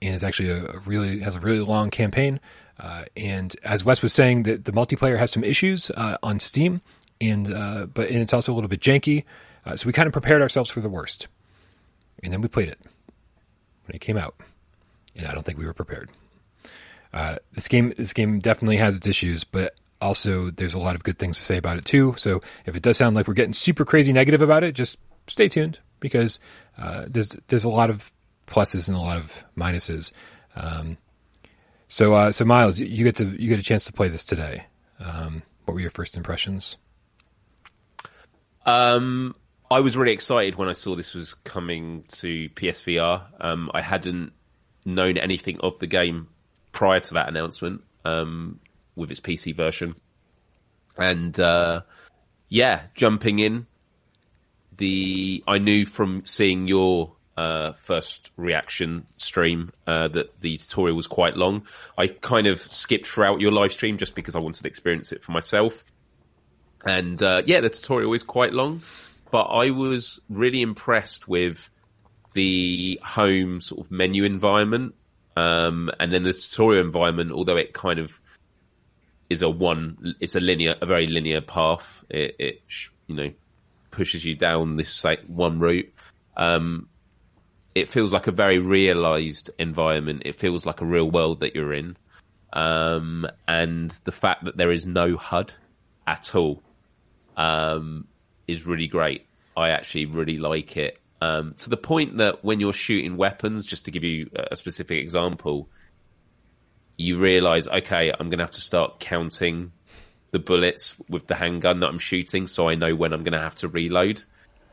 and is actually a, a really has a really long campaign. Uh, and as Wes was saying, the, the multiplayer has some issues uh, on Steam, and uh, but and it's also a little bit janky. Uh, so we kind of prepared ourselves for the worst, and then we played it when it came out, and I don't think we were prepared. Uh, this game, this game definitely has its issues, but also there's a lot of good things to say about it too. So if it does sound like we're getting super crazy negative about it, just stay tuned because uh, there's there's a lot of pluses and a lot of minuses. Um, so uh, so Miles, you- get to you get a chance to play this today. Um, what were your first impressions? Um, I was really excited when I saw this was coming to PSVR. Um, I hadn't known anything of the game prior to that announcement um, with its PC version, and uh, yeah, jumping in. The I knew from seeing your uh, first reaction stream uh, that the tutorial was quite long. I kind of skipped throughout your live stream just because I wanted to experience it for myself. And uh, yeah, the tutorial is quite long, but I was really impressed with the home sort of menu environment, um, and then the tutorial environment. Although it kind of is a one, it's a linear, a very linear path. It, it you know pushes you down this say, one route. Um, it feels like a very realized environment. It feels like a real world that you're in. um, and the fact that there is no HUD at all um, is really great. I actually really like it um, to the point that when you're shooting weapons, just to give you a specific example, you realize, okay, I'm going to have to start counting the bullets with the handgun that I'm shooting, so I know when I'm going to have to reload.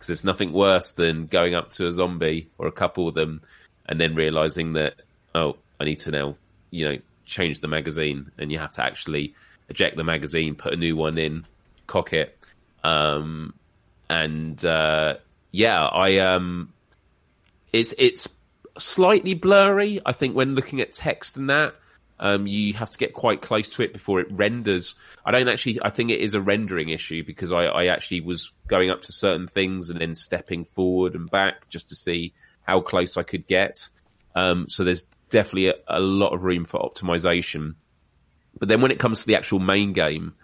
Because there's nothing worse than going up to a zombie or a couple of them and then realizing that, oh, I need to now, you know, change the magazine, and you have to actually eject the magazine, put a new one in, cock it, um, and uh, yeah, I um, it's it's slightly blurry. I think when looking at text and that, um, you have to get quite close to it before it renders. I don't actually. I think it is a rendering issue because I, I actually was going up to certain things and then stepping forward and back just to see how close I could get. Um, so there's definitely a, a, lot of room for optimization. But then when it comes to the actual main game,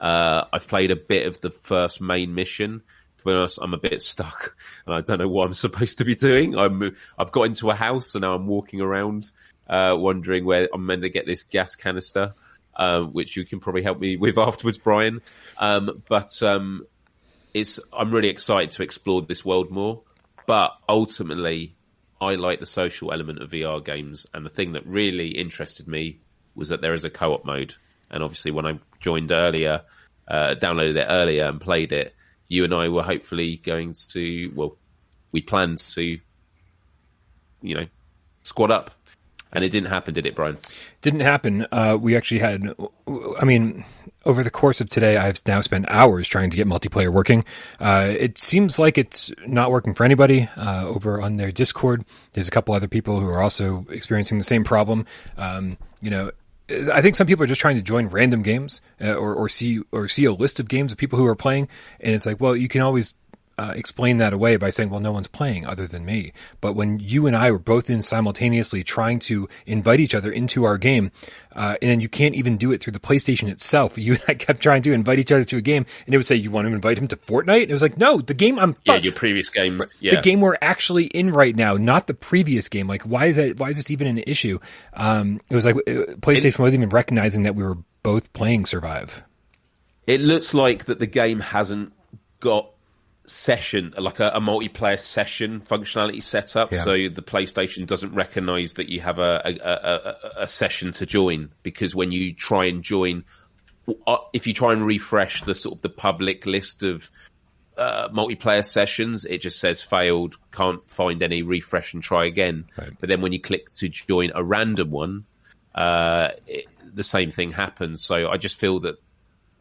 uh, I've played a bit of the first main mission. To be honest, I'm a bit stuck and I don't know what I'm supposed to be doing. I'm, I've got into a house and now I'm walking around, uh, wondering where I'm meant to get this gas canister, uh, which you can probably help me with afterwards, Brian. Um, but, um, it's, I'm really excited to explore this world more, but ultimately I like the social element of VR games, and the thing that really interested me was that there is a co-op mode. And obviously, when I joined earlier, uh, downloaded it earlier and played it, you and I were hopefully going to well, we planned to, you know, squad up, and it didn't happen, did it, Brian? Didn't happen. Uh, we actually had, I mean, over the course of today, I've now spent hours trying to get multiplayer working. Uh, it seems like it's not working for anybody. Uh, over on their Discord, there's a couple other people who are also experiencing the same problem. Um, you know, I think some people are just trying to join random games uh, or, or see or see a list of games of people who are playing, and it's like, well, you can always uh, explain that away by saying, well, no one's playing other than me. But when you and I were both in simultaneously trying to invite each other into our game, uh, and you can't even do it through the PlayStation itself, you and I kept trying to invite each other to a game, and it would say, you want to invite him to Fortnite? And it was like, no, the game I'm. Yeah, your previous game. Yeah. The game we're actually in right now, not the previous game. Like, why is that? Why is this even an issue? Um, it was like uh, PlayStation it, wasn't even recognizing that we were both playing Survive. It looks like that the game hasn't got session, like a, a, multiplayer session functionality set up. Yeah. So the PlayStation doesn't recognize that you have a, a, a, session to join because when you try and join, uh, if you try and refresh the sort of the public list of uh, multiplayer sessions, it just says failed, can't find any, refresh and try again. Right. But then when you click to join a random one, uh, it, the same thing happens. So I just feel that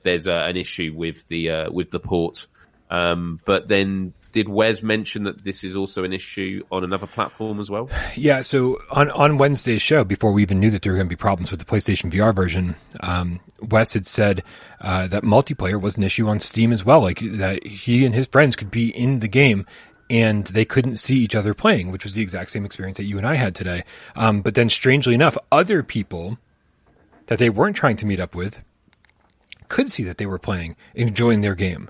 there's an issue with the uh, with the port um, but then did Wes mention that this is also an issue on another platform as well? Yeah, so on, on Wednesday's show, before we even knew that there were going to be problems with the PlayStation VR version, um, Wes had said uh, that multiplayer was an issue on Steam as well. Like that he and his friends could be in the game and they couldn't see each other playing, which was the exact same experience that you and I had today. Um, but then, strangely enough, other people that they weren't trying to meet up with could see that they were playing, enjoying their game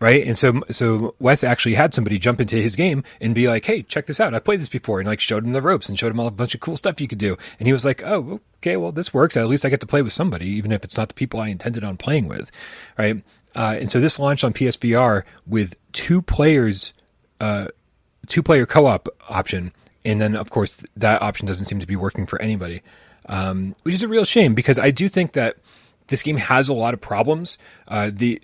right? And so, so Wes actually had somebody jump into his game and be like, "Hey, check this out! I've played this before," and like showed him the ropes and showed him all a bunch of cool stuff you could do. And he was like, "Oh, okay, well, this works. At least I get to play with somebody, even if it's not the people I intended on playing with, right?" Uh, and so this launched on PSVR with two players, uh, two player co op option, and then of course that option doesn't seem to be working for anybody, um, which is a real shame because I do think that this game has a lot of problems. Uh, the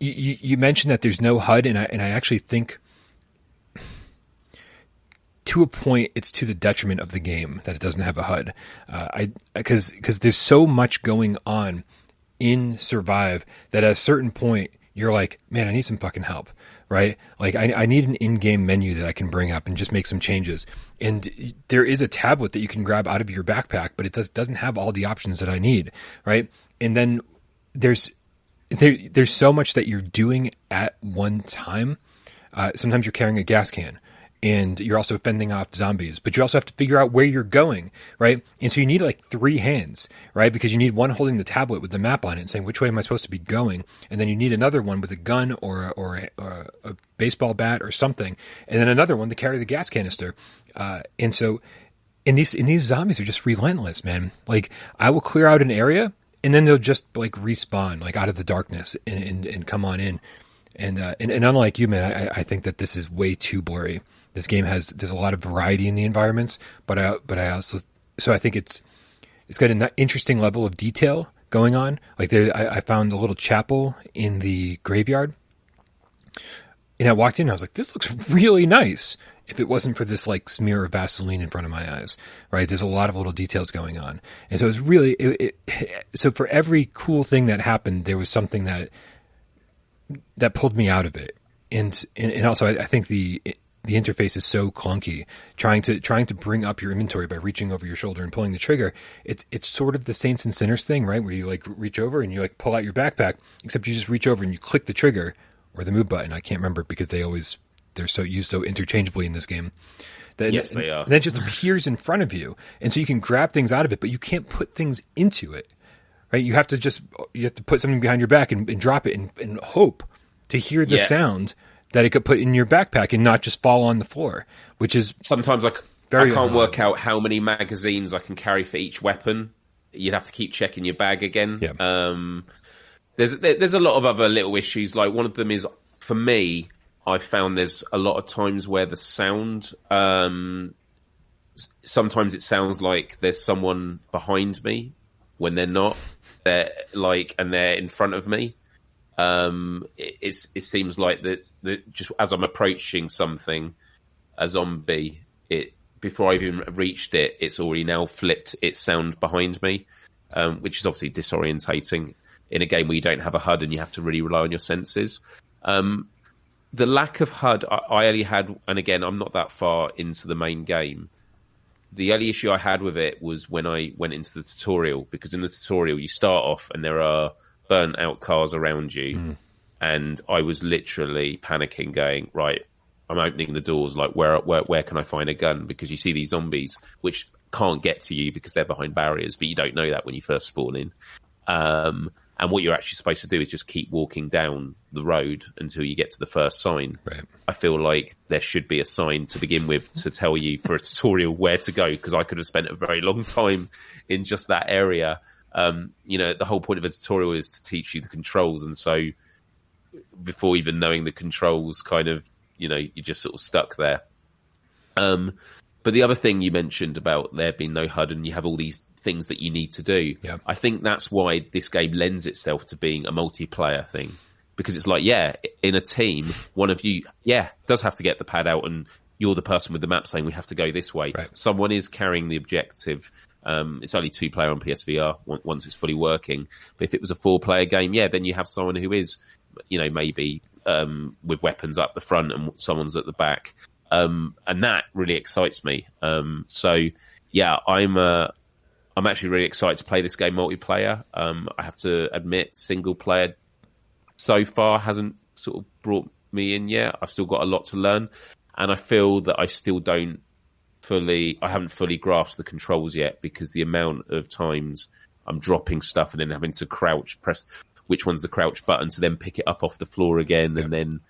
you, you mentioned that there's no HUD, and I and I actually think to a point it's to the detriment of the game that it doesn't have a HUD. Uh, I because because there's so much going on in Survive that at a certain point you're like, man, I need some fucking help, right? Like I, I need an in-game menu that I can bring up and just make some changes. And there is a tablet that you can grab out of your backpack, but it does doesn't have all the options that I need, right? And then there's there, there's so much that you're doing at one time. Uh, sometimes you're carrying a gas can and you're also fending off zombies, but you also have to figure out where you're going, right? And so you need like three hands, right? Because you need one holding the tablet with the map on it and saying, which way am I supposed to be going? And then you need another one with a gun or a, or a, or a baseball bat or something. And then another one to carry the gas canister. Uh, and so and these and these zombies are just relentless, man. Like I will clear out an area and then they'll just like respawn like out of the darkness and and, and come on in. And, uh, and and unlike you, man, I, I think that this is way too blurry. This game has there's a lot of variety in the environments, but I but I also so I think it's it's got an interesting level of detail going on. Like there, I, I found a little chapel in the graveyard, and I walked in. I was like, "This looks really nice." If it wasn't for this like smear of Vaseline in front of my eyes, right? There's a lot of little details going on, and so it's really it, it, so for every cool thing that happened, there was something that that pulled me out of it, and and, and also I, I think the the interface is so clunky. Trying to trying to bring up your inventory by reaching over your shoulder and pulling the trigger. It's it's sort of the Saints and Sinners thing, right? Where you like reach over and you like pull out your backpack, except you just reach over and you click the trigger or the move button. I can't remember because they always they're so used so interchangeably in this game. That, yes, they are. And then just appears in front of you, and so you can grab things out of it, but you can't put things into it. Right? You have to just you have to put something behind your back and, and drop it and, and, hope to hear the yeah. sound that it could put in your backpack and not just fall on the floor, which is sometimes like very I can't work out how many magazines I can carry for each weapon. You'd have to keep checking your bag again. Yeah. Um, there's there's a lot of other little issues. Like one of them is for me, I found there's a lot of times where the sound, um, sometimes it sounds like there's someone behind me when they're not. They're like, and they're in front of me. Um, it, it seems like that, that just as I'm approaching something, a zombie, it before I even reached it, it's already now flipped its sound behind me, um, which is obviously disorientating in a game where you don't have a HUD and you have to really rely on your senses. Um, the lack of HUD, I, I only had, and again, I'm not that far into the main game. The only issue I had with it was when I went into the tutorial, because in the tutorial you start off and there are burnt out cars around you. Mm. And I was literally panicking, going, right, I'm opening the doors. Like, where, where, where can I find a gun? Because you see these zombies, which can't get to you because they're behind barriers, but you don't know that when you first spawn in. Um, and what you're actually supposed to do is just keep walking down the road until you get to the first sign. Right. I feel like there should be a sign to begin with to tell you for a tutorial where to go because I could have spent a very long time in just that area um, you know, the whole point of a tutorial is to teach you the controls, and so before even knowing the controls, kind of, you know, you're just sort of stuck there. Um, but the other thing you mentioned about there being no HUD and you have all these things that you need to do, yeah. I think that's why this game lends itself to being a multiplayer thing. Because it's like, yeah, in a team, one of you, yeah, does have to get the pad out and you're the person with the map saying we have to go this way. Right. Someone is carrying the objective um, it's only two player on PSVR once it's fully working. But if it was a four player game, yeah, then you have someone who is, you know, maybe um, with weapons up the front and someone's at the back. Um, and that really excites me. Um, so yeah, I'm, uh, I'm actually really excited to play this game multiplayer. Um, I have to admit, single player so far hasn't sort of brought me in yet. I've still got a lot to learn, and I feel that I still don't fully, I haven't fully grasped the controls yet because the amount of times I'm dropping stuff and then having to crouch, press which one's the crouch button to then pick it up off the floor again. And then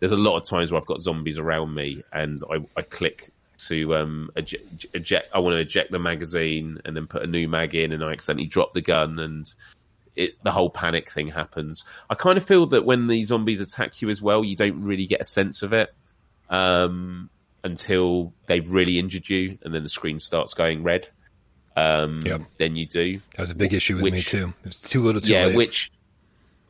there's a lot of times where I've got zombies around me and I, I click to um, eject, eject, I want to eject the magazine and then put a new mag in and I accidentally drop the gun and it, the whole panic thing happens. I kind of feel that when the zombies attack you as well, you don't really get a sense of it. Um, until they've really injured you, and then the screen starts going red. Um, yep. Then you do. That was a big issue with which, me too. It was too little, too yeah, late. which,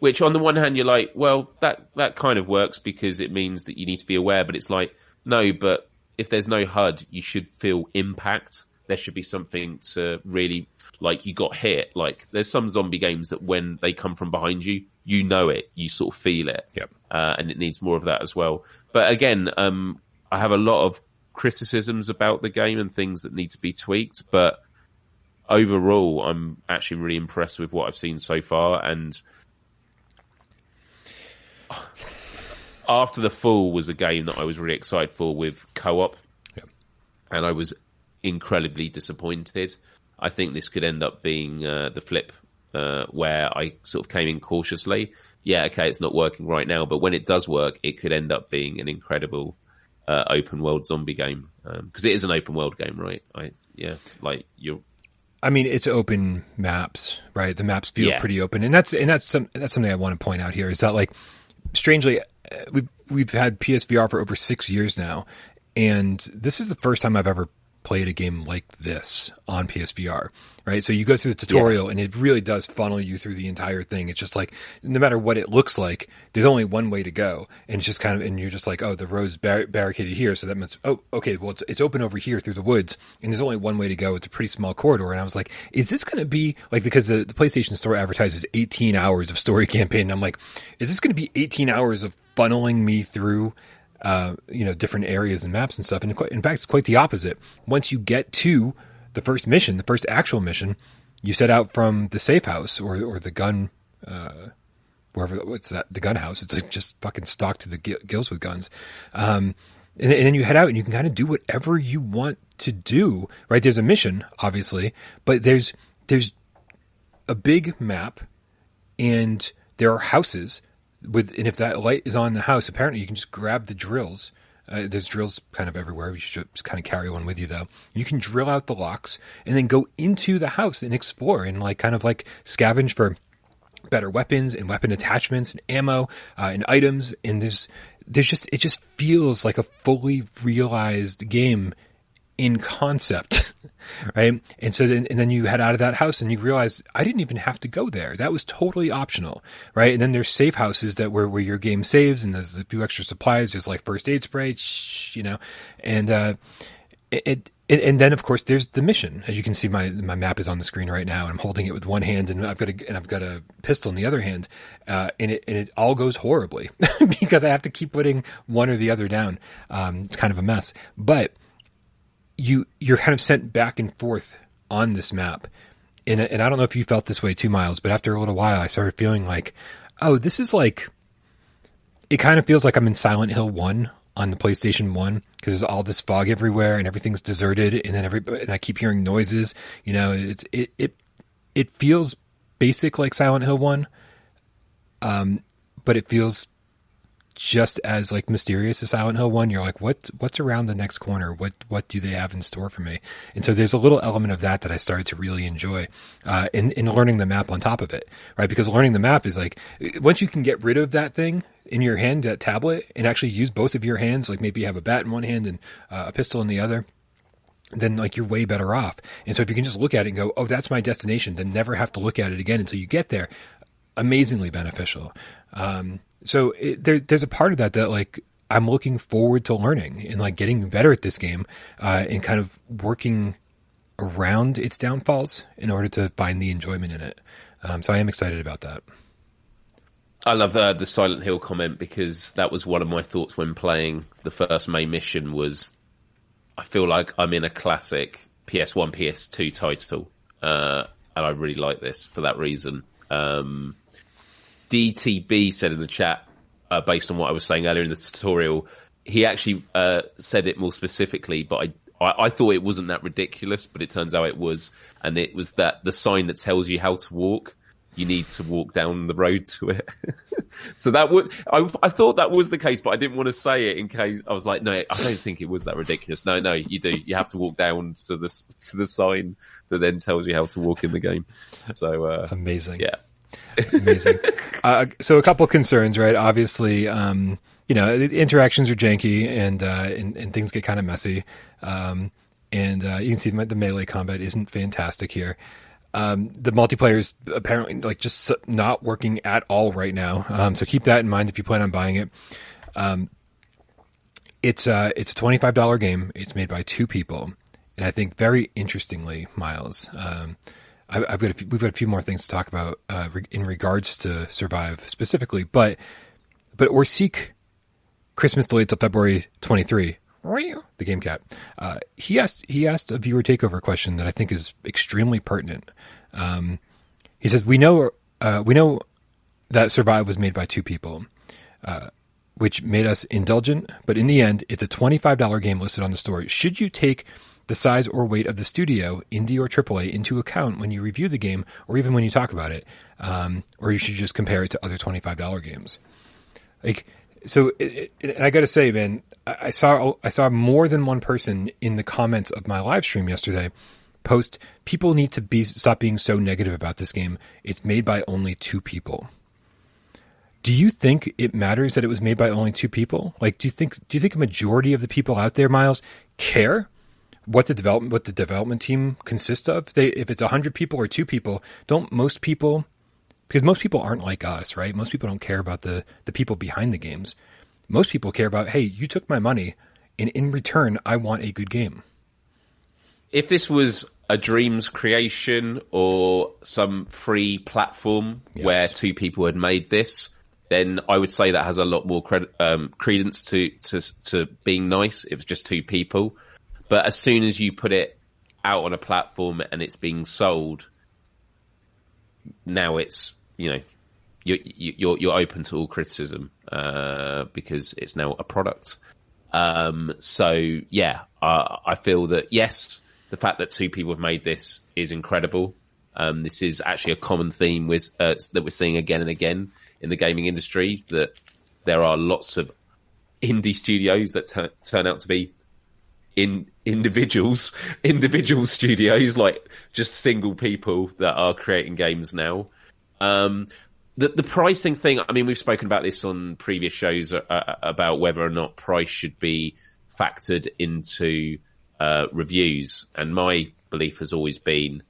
which on the one hand you're like, well, that that kind of works because it means that you need to be aware. But it's like, no, but if there's no HUD, you should feel impact. There should be something to really like you got hit. Like there's some zombie games that when they come from behind you, you know it, you sort of feel it. Yep. Uh, and it needs more of that as well. But again, um, I have a lot of criticisms about the game and things that need to be tweaked, but overall, I'm actually really impressed with what I've seen so far. And after the fall was a game that I was really excited for with co-op, yeah. and I was incredibly disappointed. I think this could end up being uh, the flip uh, where I sort of came in cautiously. Yeah, okay, it's not working right now, but when it does work, it could end up being an incredible uh, open world zombie game because um, it is an open world game, right? I, yeah, like you're. I mean, it's open maps, right? The maps feel Yeah. pretty open, and that's and that's some that's something I want to point out here is that like, strangely, we've we've had PSVR for over six years now, and this is the first time I've ever played a game like this on PSVR, right? So you go through the tutorial, and it really does funnel you through the entire thing. It's just like no matter what it looks like, there's only one way to go, and it's just kind of and you're just like, oh, the road's bar- barricaded here, so that means oh, okay, well it's it's open over here through the woods, and there's only one way to go. It's a pretty small corridor, and I was like, is this going to be like because the, the PlayStation Store advertises 18 hours of story campaign, and I'm like, is this going to be 18 hours of funneling me through? Uh, you know, different areas and maps and stuff. And in fact, it's quite the opposite. Once you get to the first mission, the first actual mission, you set out from the safe house or or the gun, uh, wherever what's that, the gun house. It's like just fucking stocked to the gills with guns. Um, and, and then you head out and you can kind of do whatever you want to do. Right? There's a mission, obviously, but there's there's a big map and there are houses with and if that light is on the house apparently you can just grab the drills. Uh, there's drills kind of everywhere. You should just kind of carry one with you though. You can drill out the locks and then go into the house and explore and like kind of like scavenge for better weapons and weapon attachments and ammo uh, and items. And there's there's just it just feels like a fully realized game in concept right? And so then and then you head out of that house and you realize i didn't even have to go there. That was totally optional right? And then there's safe houses that where, where your game saves and there's a few extra supplies. There's like first aid spray shh, you know? And uh it, it and, then of course there's the mission. As you can see, my my map is on the screen right now, and I'm holding it with one hand, and I've got a and I've got a pistol in the other hand, uh, and it and it all goes horribly because I have to keep putting one or the other down. Um, it's kind of a mess, but you you're kind of sent back and forth on this map, and and I don't know if you felt this way too, Miles, but after a little while, I started feeling like, oh, this is like it kind of feels like I'm in Silent Hill One on the PlayStation One because there's all this fog everywhere and everything's deserted, and then every and I keep hearing noises. You know, it's it it it feels basic like Silent Hill One, um, but it feels just as like mysterious as Silent Hill One. You're like, what what's around the next corner? What what do they have in store for me? And so there's a little element of that that I started to really enjoy uh, in in learning the map on top of it, right? Because learning the map is like once you can get rid of that thing in your hand, that tablet, and actually use both of your hands, like maybe you have a bat in one hand and uh, a pistol in the other then like you're way better off. And so if you can just look at it and go, "Oh, that's my destination," then never have to look at it again until you get there. Amazingly beneficial. Um, so it, there, there's a part of that that like I'm looking forward to learning and like getting better at this game uh, and kind of working around its downfalls in order to find the enjoyment in it. Um, so I am excited about that. I love uh, the Silent Hill comment because that was one of my thoughts when playing the first main mission. Was I feel like I'm in a classic PS1, PS2 title, uh, and I really like this for that reason. Um, DTB said in the chat, uh, based on what I was saying earlier in the tutorial, he actually uh, said it more specifically, but I, I, I thought it wasn't that ridiculous, but it turns out it was, and it was that the sign that tells you how to walk you need to walk down the road to it. so that would, I, I thought that was the case, but I didn't want to say it in case I was like, no, I don't think it was that ridiculous. No, no, you do. You have to walk down to the, to the sign that then tells you how to walk in the game. So, uh, Amazing. yeah. Amazing. uh, so a couple concerns, right? Obviously, um, you know, interactions are janky and, uh, and, and things get kind of messy. Um, and, uh, you can see the melee combat isn't fantastic here. Um, the multiplayer is apparently like just not working at all right now. Um, so keep that in mind if you plan on buying it. Um, it's a it's a twenty five dollar game. It's made by two people, and I think very interestingly, Miles. I, I've got a few, we've got a few more things to talk about uh, re- in regards to Survive specifically, but but or seek Christmas delayed till February twenty three the game cat. Uh, he asked he asked a viewer takeover question that I think is extremely pertinent. Um, he says we know uh, we know that Survive was made by two people, uh, which made us indulgent. But in the end, it's a twenty five dollar game listed on the store. Should you take the size or weight of the studio, indie or AAA, into account when you review the game, or even when you talk about it, um, or you should just compare it to other twenty five dollar games? Like So it, it, I got to say, man, I saw I saw more than one person in the comments of my live stream yesterday post people need to be stop being so negative about this game. It's made by only two people. Do you think it matters that it was made by only two people? Like, do you think do you think a majority of the people out there, Miles, care what the development what the development team consists of? They if it's hundred people or two people, don't most people because most people aren't like us, right? Most people don't care about the the people behind the games. Most people care about, hey, you took my money, and in return, I want a good game. If this was a Dreams creation or some free platform yes. where two people had made this, then I would say that has a lot more cred- um, credence to, to to being nice. If it's just two people, but as soon as you put it out on a platform and it's being sold, now it's you know you're you're, you're open to all criticism uh, because it's now a product. Um, so yeah, uh, I feel that yes, the fact that two people have made this is incredible. Um, this is actually a common theme with uh, that we're seeing again and again in the gaming industry. That there are lots of indie studios that t- turn out to be in individuals, individual studios, like just single people that are creating games now. Um, the the pricing thing. I mean, we've spoken about this on previous shows uh, uh, about whether or not price should be factored into uh, reviews, and my belief has always been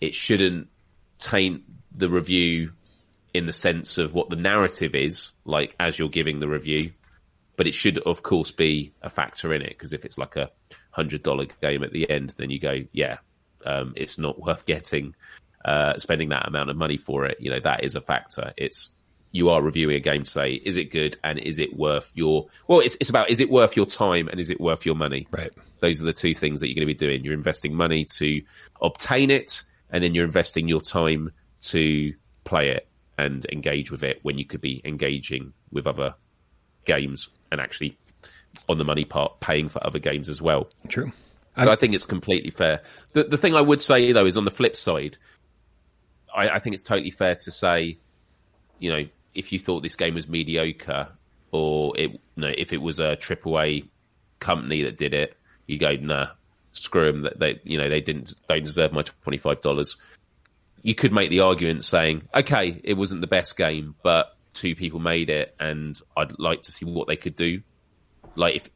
it shouldn't taint the review in the sense of what the narrative is, like as you're giving the review, but it should, of course, be a factor in it. Because if it's like a hundred dollar game at the end, then you go, yeah, um, it's not worth getting uh, spending that amount of money for it, you know, that is a factor. It's you are reviewing a game to say, is it good and is it worth your well, it's it's about is it worth your time and is it worth your money? Right. Those are the two things that you're going to be doing. You're investing money to obtain it, and then you're investing your time to play it and engage with it when you could be engaging with other games and actually on the money part paying for other games as well. True. So I think it's completely fair. The the thing I would say though is on the flip side, I, I think it's totally fair to say, you know, if you thought this game was mediocre, or it, you know, if it was a AAA company that did it, you go, nah, screw them. That they, you know, they didn't don't deserve my twenty five dollars. You could make the argument saying, okay, it wasn't the best game, but two people made it, and I'd like to see what they could do. Like if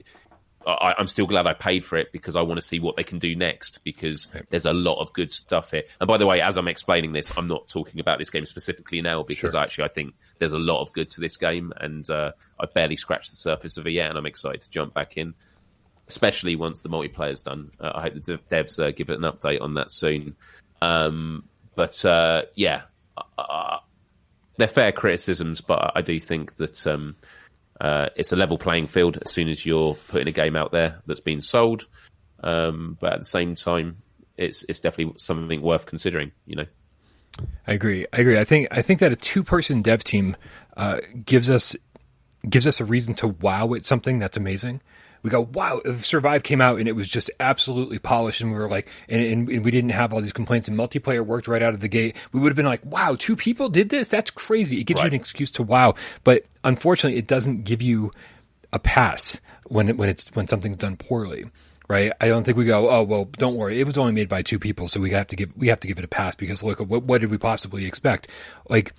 I, am still glad I paid for it because I want to see what they can do next because there's a lot of good stuff here. And by the way, as I'm explaining this, I'm not talking about this game specifically now because sure. actually I think there's a lot of good to this game and uh, I've barely scratched the surface of it yet and I'm excited to jump back in, especially once the multiplayer's done. Uh, I hope the devs uh, give it an update on that soon. Um, but uh, yeah, uh, they're fair criticisms, but I do think that um, uh, it's a level playing field as soon as you're putting a game out there that's been sold. Um, but at the same time, it's it's definitely something worth considering. You know. I agree. I agree. I think I think that a two person dev team uh, gives us gives us a reason to wow at something that's amazing we go, wow, if Survive came out and it was just absolutely polished and we were like, and, and, and, we didn't have all these complaints and multiplayer worked right out of the gate, we would have been like, wow, two people did this? That's crazy. It gives right. you an excuse to wow. But unfortunately, it doesn't give you a pass when, it, when it's, when something's done poorly. Right. I don't think we go, oh, well, don't worry. It was only made by two people. So we have to give, we have to give it a pass because look, what, what did we possibly expect? Like,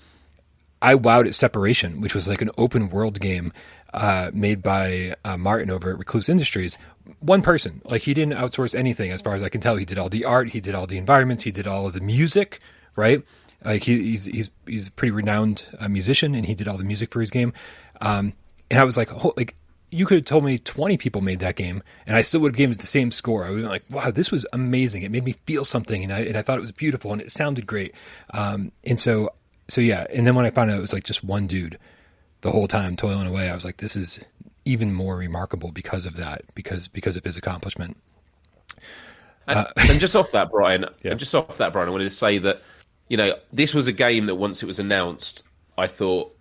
I wowed at Separation, which was like an open world game uh, made by uh, Martin over at Recluse Industries. One person, like he didn't outsource anything, as far as I can tell. He did all the art, he did all the environments, he did all of the music, right? Like he, he's he's he's a pretty renowned uh, musician, and he did all the music for his game. Um, and I was like, oh, like you could have told me 20 people made that game and I still would have given it the same score. I would have been like, wow, this was amazing. It made me feel something and I, and I thought it was beautiful and it sounded great. Um, and so, so yeah. And then when I found out it was like just one dude the whole time toiling away, I was like, this is even more remarkable because of that, because because of his accomplishment. And, uh, and just off that, Brian, yeah. and just off that, Brian, I wanted to say that you know this was a game that once it was announced, I thought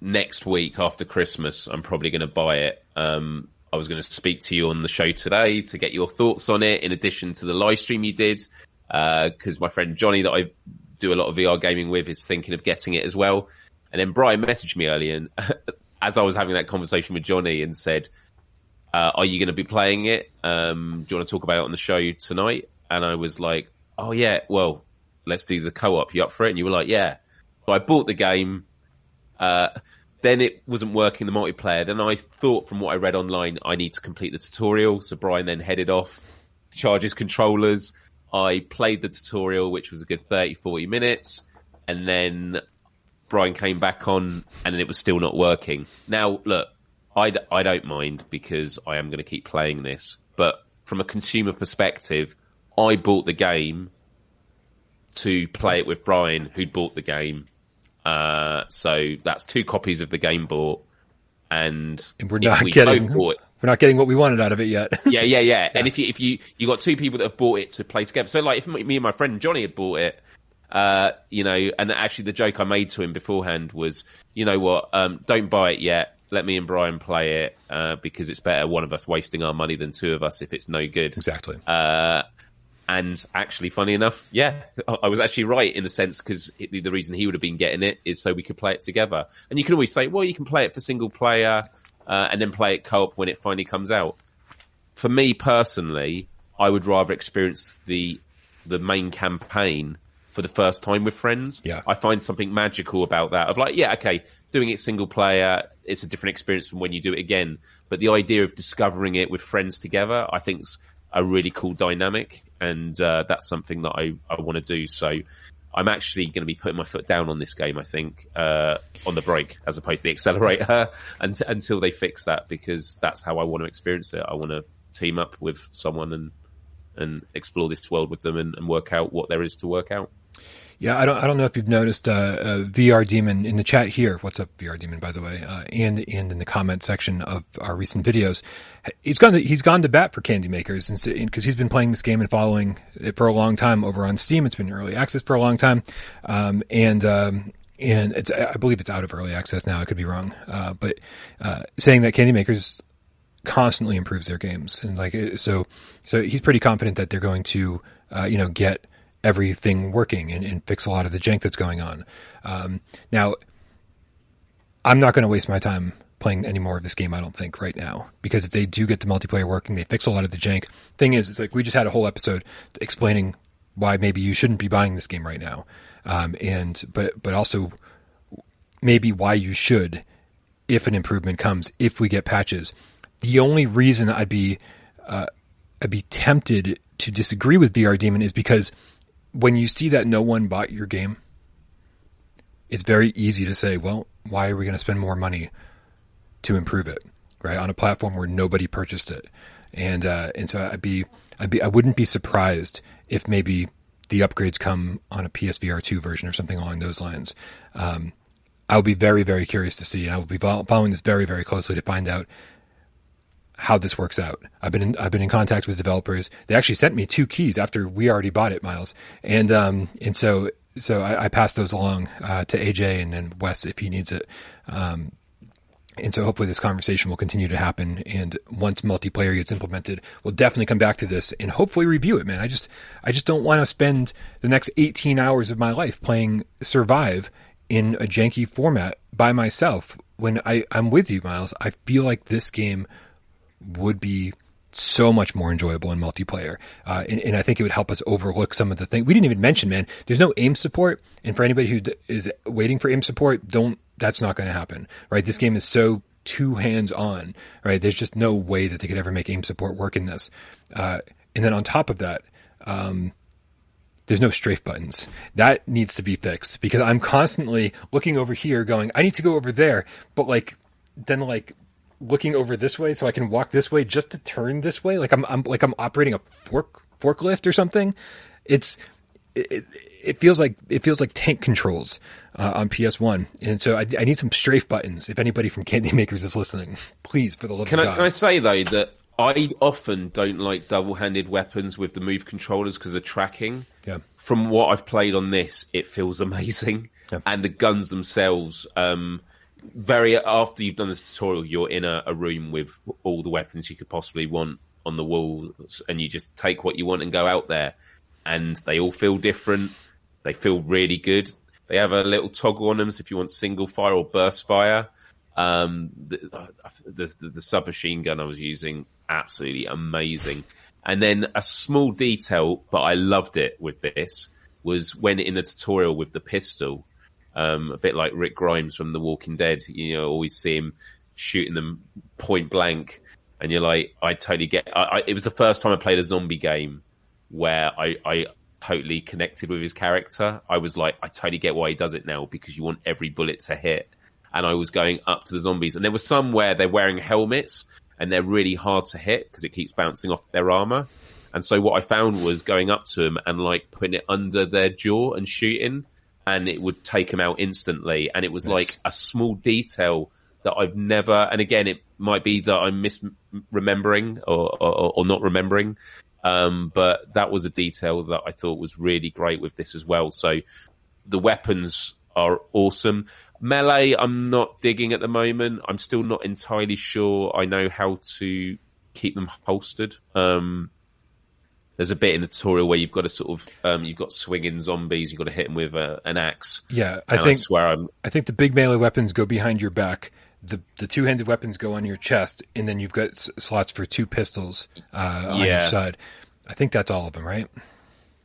next week after Christmas, I'm probably going to buy it. Um, I was going to speak to you on the show today to get your thoughts on it, in addition to the live stream you did, because uh, my friend Johnny that I do a lot of VR gaming with is thinking of getting it as well. And then Brian messaged me earlier and as I was having that conversation with Johnny and said, uh, "Are you going to be playing it? Um, do you want to talk about it on the show tonight?" And I was like, "Oh yeah, well, let's do the co-op. You up for it?" And you were like, "Yeah." So I bought the game. Uh, then it wasn't working the multiplayer. Then I thought, from what I read online, I need to complete the tutorial. So Brian then headed off charges controllers. I played the tutorial, which was a good 30, 40 minutes. And then Brian came back on and it was still not working. Now, look, I, I don't mind because I am going to keep playing this. But from a consumer perspective, I bought the game to play it with Brian, who'd bought the game. Uh, so that's two copies of the game bought. And, and we're not we getting bought, we're not getting what we wanted out of it yet. yeah, yeah, yeah, yeah. And if you if you you got two people that have bought it to play together, so like if me and my friend Johnny had bought it, uh, you know, and actually the joke I made to him beforehand was, you know what, um, don't buy it yet. Let me and Brian play it uh, because it's better one of us wasting our money than two of us if it's no good. Exactly. Uh, and actually, funny enough, yeah, I was actually right in the sense because the reason he would have been getting it is so we could play it together. And you can always say, well, you can play it for single player uh, and then play it co-op when it finally comes out. For me personally, I would rather experience the the main campaign for the first time with friends. Yeah. I find something magical about that. Of like, yeah, okay, doing it single player, it's a different experience from when you do it again. But the idea of discovering it with friends together, I think, is a really cool dynamic, and uh, that's something that I I want to do. So. I'm actually going to be putting my foot down on this game. I think uh, on the brake as opposed to the accelerator until, until they fix that because that's how I want to experience it. I want to team up with someone and and explore this world with them and, and work out what there is to work out. Yeah, I don't. I don't know if you've noticed uh, uh, VR Demon in the chat here. What's up, VR Demon? By the way, uh, and and in the comment section of our recent videos, he's gone. To, he's gone to bat for Candy Makers, because he's been playing this game and following it for a long time over on Steam. It's been early access for a long time, um, and um, and it's. I believe it's out of early access now. I could be wrong, uh, but uh, saying that Candy Makers constantly improves their games, and like so, so he's pretty confident that they're going to, uh, you know, get everything working and, and, fix a lot of the jank that's going on. Um, now, I'm not going to waste my time playing any more of this game. I don't think right now because if they do get the multiplayer working, they fix a lot of the jank. Thing is, it's like we just had a whole episode explaining why maybe you shouldn't be buying this game right now, um, and but but also maybe why you should if an improvement comes if we get patches. The only reason I'd be uh, I'd be tempted to disagree with VR Demon is because when you see that no one bought your game, it's very easy to say, well, why are we going to spend more money to improve it, right? On a platform where nobody purchased it. And, uh, and so I'd be, I'd be, I wouldn't be surprised if maybe the upgrades come on a PSVR 2 version or something along those lines. Um, I'll be very, very curious to see, and I will be following this very, very closely to find out how this works out. I've been in, I've been in contact with developers. They actually sent me two keys after we already bought it, Miles, and um, and so so I, I passed those along uh, to AJ and then Wes if he needs it. Um, and so hopefully this conversation will continue to happen. And once multiplayer gets implemented, we'll definitely come back to this and hopefully review it, man. I just, I just don't want to spend the next 18 hours of my life playing survive in a janky format by myself. When I, I'm with you, Miles, I feel like this game would be so much more enjoyable in multiplayer. Uh, and, and, I think it would help us overlook some of the things we didn't even mention, man. There's no aim support. And for anybody who d- is waiting for aim support, don't, that's not going to happen, right? This game is so two hands on, right? There's just no way that they could ever make aim support work in this. Uh, and then on top of that, um, there's no strafe buttons. That needs to be fixed because I'm constantly looking over here going, I need to go over there. But like, then like looking over this way so I can walk this way just to turn this way. Like I'm, I'm like I'm operating a fork forklift or something. It's it, it feels like it feels like tank controls uh, on PS1, and so I, I, need some strafe buttons. If anybody from Candy Makers is listening, please, for the love can of I, God. Can I say though that I often don't like double-handed weapons with the move controllers because the tracking. Yeah. From what I've played on this, it feels amazing, yeah. and the guns themselves. Um, very after you've done the tutorial, you're in a, a, room with all the weapons you could possibly want on the walls, and you just take what you want and go out there. And they all feel different. They feel really good. They have a little toggle on them, so if you want single fire or burst fire. Um, the, the, the, the submachine gun I was using, absolutely amazing. And then a small detail, but I loved it with this, was when in the tutorial with the pistol, um, a bit like Rick Grimes from The Walking Dead, you know, always see him shooting them point blank. And you're like, I totally get, I, I, it was the first time I played a zombie game where I, I totally connected with his character. I was like, I totally get why he does it now because you want every bullet to hit. And I was going up to the zombies and there were some where they're wearing helmets and they're really hard to hit because it keeps bouncing off their armor. And so what I found was going up to them and like putting it under their jaw and shooting and it would take them out instantly. And it was Nice. like a small detail that I've never, and again, it might be that I'm misremembering or, or, or not remembering. Um, but that was a detail that I thought was really great with this as well. So the weapons are awesome. Melee, I'm not digging at the moment. I'm still not entirely sure I know how to keep them holstered. Um, there's a bit in the tutorial where you've got to sort of, um, you've got swinging zombies. You've got to hit them with a, an axe. Yeah, I And I think swear I'm, I think the big melee weapons go behind your back. The the two handed weapons go on your chest, and then you've got s- slots for two pistols uh, on Yeah. side. I think that's all of them, right?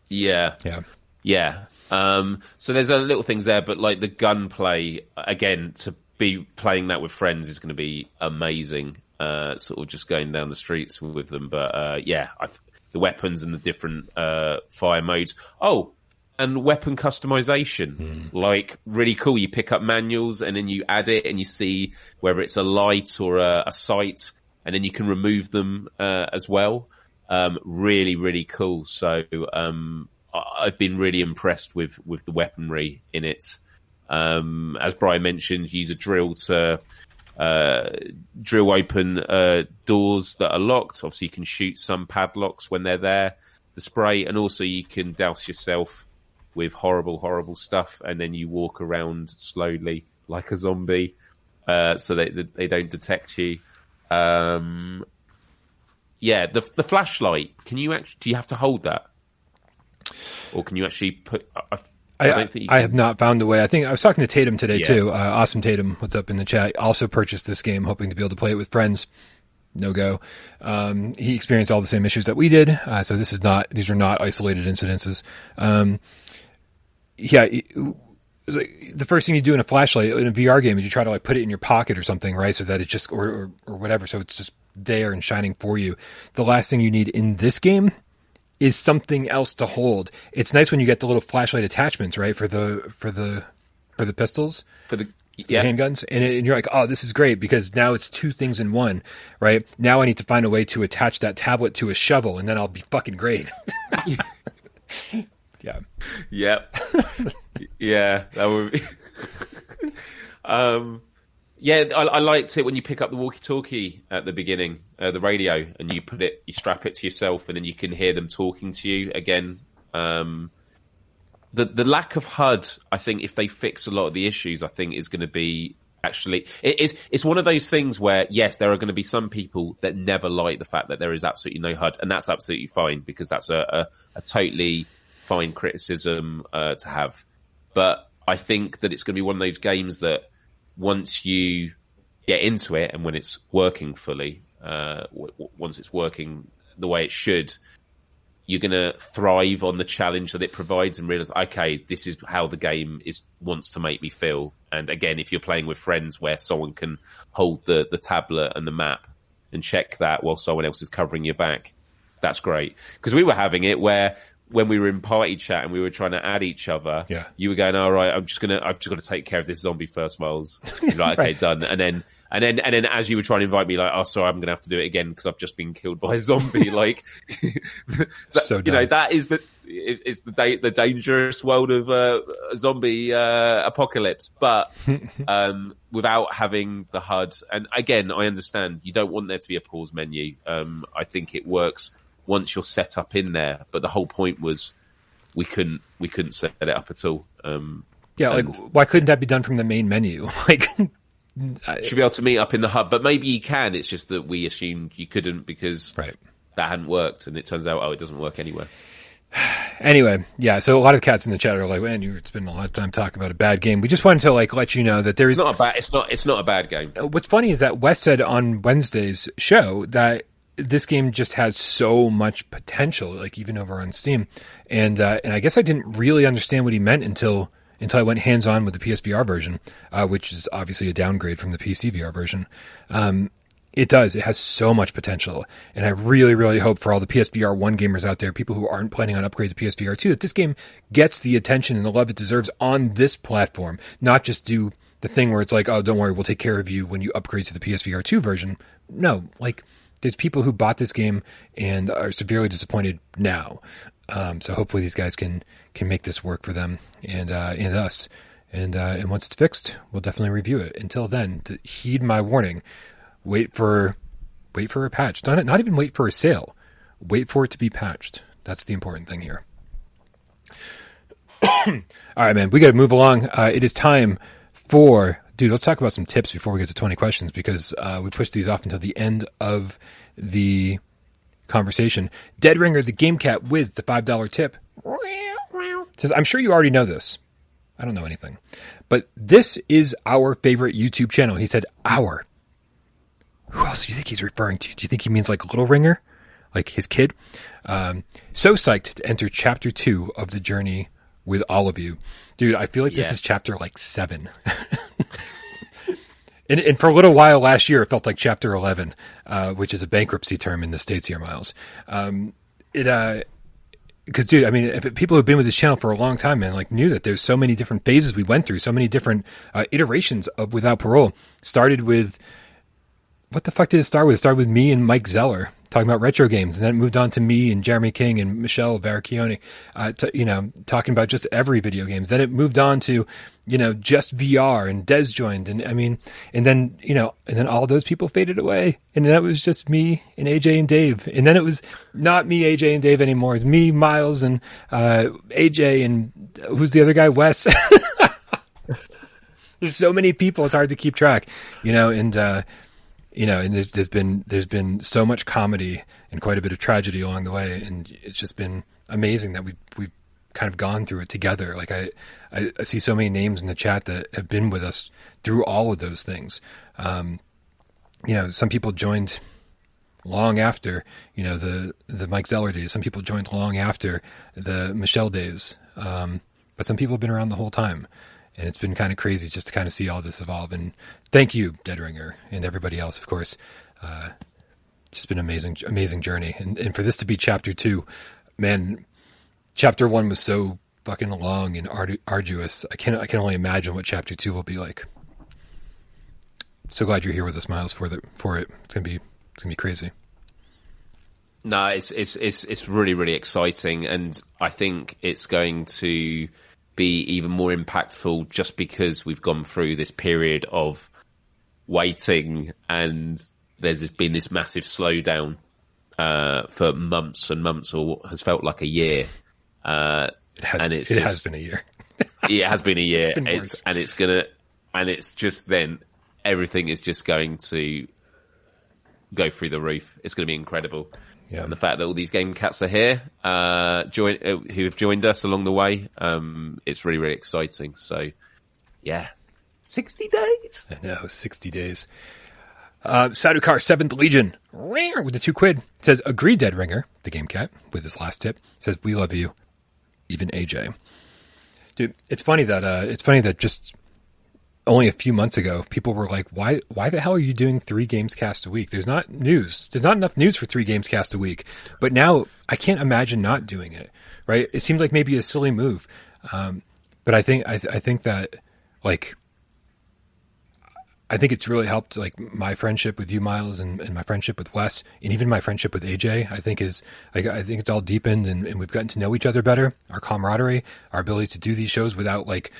yeah. Yeah. Yeah. Um, so there's a little things there, but like the gunplay again to be playing that with friends is going to be amazing. Uh, sort of just going down the streets with them, but uh, yeah, i the weapons and the different uh, fire modes. Oh, and weapon customization, like really cool. You pick up manuals and then you add it, and you see whether it's a light or a, a sight, and then you can remove them uh, as well. Um, really, really cool. So um, I- I've been really impressed with with the weaponry in it. Um, as Brian mentioned, use a drill to uh, drill open uh, doors that are locked. Obviously, you can shoot some padlocks when they're there. The spray, and also you can douse yourself with horrible, horrible stuff, and then you walk around slowly like a zombie, uh, so they they don't detect you. Um, yeah, the the flashlight. Can you actually? Do you have to hold that, or can you actually put? I, I, I, I have not found a way. I think I was talking to Tatum today Yeah. too. Uh, awesome Tatum, what's up in the chat? Also purchased this game, hoping to be able to play it with friends. No go. Um, he experienced all the same issues that we did. Uh, so this is not; these are not isolated incidences. Um, yeah, it- like the first thing you do in a flashlight in a VR game is you try to like put it in your pocket or something, right? So that it just or, or or whatever, so it's just there and shining for you. The last thing you need in this game is something else to hold. It's nice when you get the little flashlight attachments, right, for the for the for the pistols, for the yeah. handguns, and, it, and you're like, oh, this is great because now it's two things in one, right? Now I need to find a way to attach that tablet to a shovel, and then I'll be fucking great. yeah, Yep. yeah, that would be. um, yeah, I, I liked it when you pick up the walkie-talkie at the beginning, uh, the radio, and you put it, you strap it to yourself, and then you can hear them talking to you again. Um, the the lack of HUD, I think, if they fix a lot of the issues, I think is going to be actually it is. It's one of those things where yes, there are going to be some people that never like the fact that there is absolutely no HUD, and that's absolutely fine because that's a a, a totally fine criticism uh, to have. But I think that it's going to be one of those games that once you get into it and when it's working fully, uh, w- once it's working the way it should, you're going to thrive on the challenge that it provides and realize, okay, this is how the game is wants to make me feel. And again, if you're playing with friends where someone can hold the, the tablet and the map and check that while someone else is covering your back, that's great. Because we were having it where when we were in party chat and we were trying to add each other, Yeah. you were going, all right, I'm just gonna, I've just got to take care of this zombie first, Miles. You're like, okay, Right. done. And then, and then, and then as you were trying to invite me, like, oh, sorry, I'm gonna have to do it again because I've just been killed by a zombie. like, that- So you know, that is the, is, is the da- the dangerous world of uh, zombie uh, apocalypse, but um, without having the HUD. And again, I understand you don't want there to be a pause menu. Um, I think it works once you're set up in there, but the whole point was we couldn't we couldn't set it up at all. Um, yeah. Like, And- why couldn't that be done from the main menu? Like, I- should be able to meet up in the hub, but maybe you can. It's just that we assumed you couldn't because right. that hadn't worked, and it turns out oh, it doesn't work anywhere. anyway, yeah. So a lot of cats in the chat are like, "Man, you're spending a lot of time talking about a bad game." We just wanted to like let you know that there is It's not a bad. It's not. It's not a bad game. what's funny is that Wes said on Wednesday's show that this game just has so much potential, like even over on Steam, and uh, and I guess I didn't really understand what he meant until until I went hands on with the PSVR version, uh, which is obviously a downgrade from the PC VR version. Um, it does. It has so much potential, and I really, really hope for all the PSVR one gamers out there, people who aren't planning on upgrade to PSVR two, that this game gets the attention and the love it deserves on this platform, not just do the thing where it's like, oh, don't worry, we'll take care of you when you upgrade to the PSVR two version. No, like there's people who bought this game and are severely disappointed now. Um, so hopefully these guys can can make this work for them and uh, and us. And uh, and once it's fixed, we'll definitely review it. Until then, heed my warning wait for wait for a patch. Not not even wait for a sale. Wait for it to be patched. That's the important thing here. All right, man. We got to move along. Uh, it is time for dude. Let's talk about some tips before we get to twenty questions because uh, we pushed these off until the end of the conversation. Dead Ringer, the game cat with the five dollar tip says, "I'm sure you already know this. I don't know anything, but this is our favorite YouTube channel." He said, "Our." Who else do you think he's referring to? Do you think he means like Little Ringer, like his kid? Um, so psyched to enter chapter two of the journey with all of you, dude. I feel like this is chapter like seven. And, and for a little while last year, it felt like Chapter 11, uh, which is a bankruptcy term in the States here, Miles. Um, it, uh, because dude, I mean, if people who've been with this channel for a long time, man, like knew that there's so many different phases we went through, so many different uh, iterations of Without Parole. Started with what the fuck did it start with? It started with me and Mike Zeller talking about retro games, and then moved on to me and Jeremy King and Michelle Varacchione, uh, you know, talking about just every video games. Then it moved on to, you know, just VR and Des joined, and I mean, and then you know, and then all those people faded away, and then it was just me and AJ and Dave, and then it was not me, AJ and Dave anymore. It's me, Miles, and uh, AJ, and who's the other guy, Wes. There's so many people; it's hard to keep track, you know, and. uh you know, and there's, there's been there's been so much comedy and quite a bit of tragedy along the way, and it's just been amazing that we've we've kind of gone through it together. Like I, I, I see so many names in the chat that have been with us through all of those things. Um, you know, some people joined long after you know the the Mike Zeller days. Some people joined long after the Michelle days, um, but some people have been around the whole time and it's been kind of crazy just to kind of see all this evolve. And thank you, Dead Ringer, and everybody else, of course. Uh, just been an amazing, amazing journey. And, and for this to be chapter two, man, chapter one was so fucking long and ardu- arduous. I can I can only imagine what chapter two will be like. So glad you're here with us, Miles, for the for it. It's gonna be it's gonna be crazy. No, it's it's it's it's really really exciting, and I think it's going to be even more impactful just because we've gone through this period of waiting, and there's been this massive slowdown uh, for months and months, or what has felt like a year. Uh, It has And it's it just- has been a year. it has been a year, been it's, and it's gonna, and it's just then everything is just going to go through the roof. It's going to be incredible. Yeah. And the fact that all these game cats are here, uh, join, uh, who have joined us along the way, um, it's really, really exciting. So, yeah, sixty days. I know, 60 days. Uh, Sadukar, 7th Legion, with the two quid, says, Agree, Dead Ringer, the game cat, with his last tip, says, We love you, even AJ. Dude, it's funny that, uh, it's funny that just only a few months ago, people were like, why, why the hell are you doing three games cast a week? There's not news. There's not enough news for three games cast a week. But now I can't imagine not doing it, right? It seems like maybe a silly move. Um, but I think, I, th- I think that, like, I think it's really helped like my friendship with you, Miles, and, and my friendship with Wes, and even my friendship with AJ. I think is like I think it's all deepened, and, and we've gotten to know each other better. Our camaraderie, our ability to do these shows without like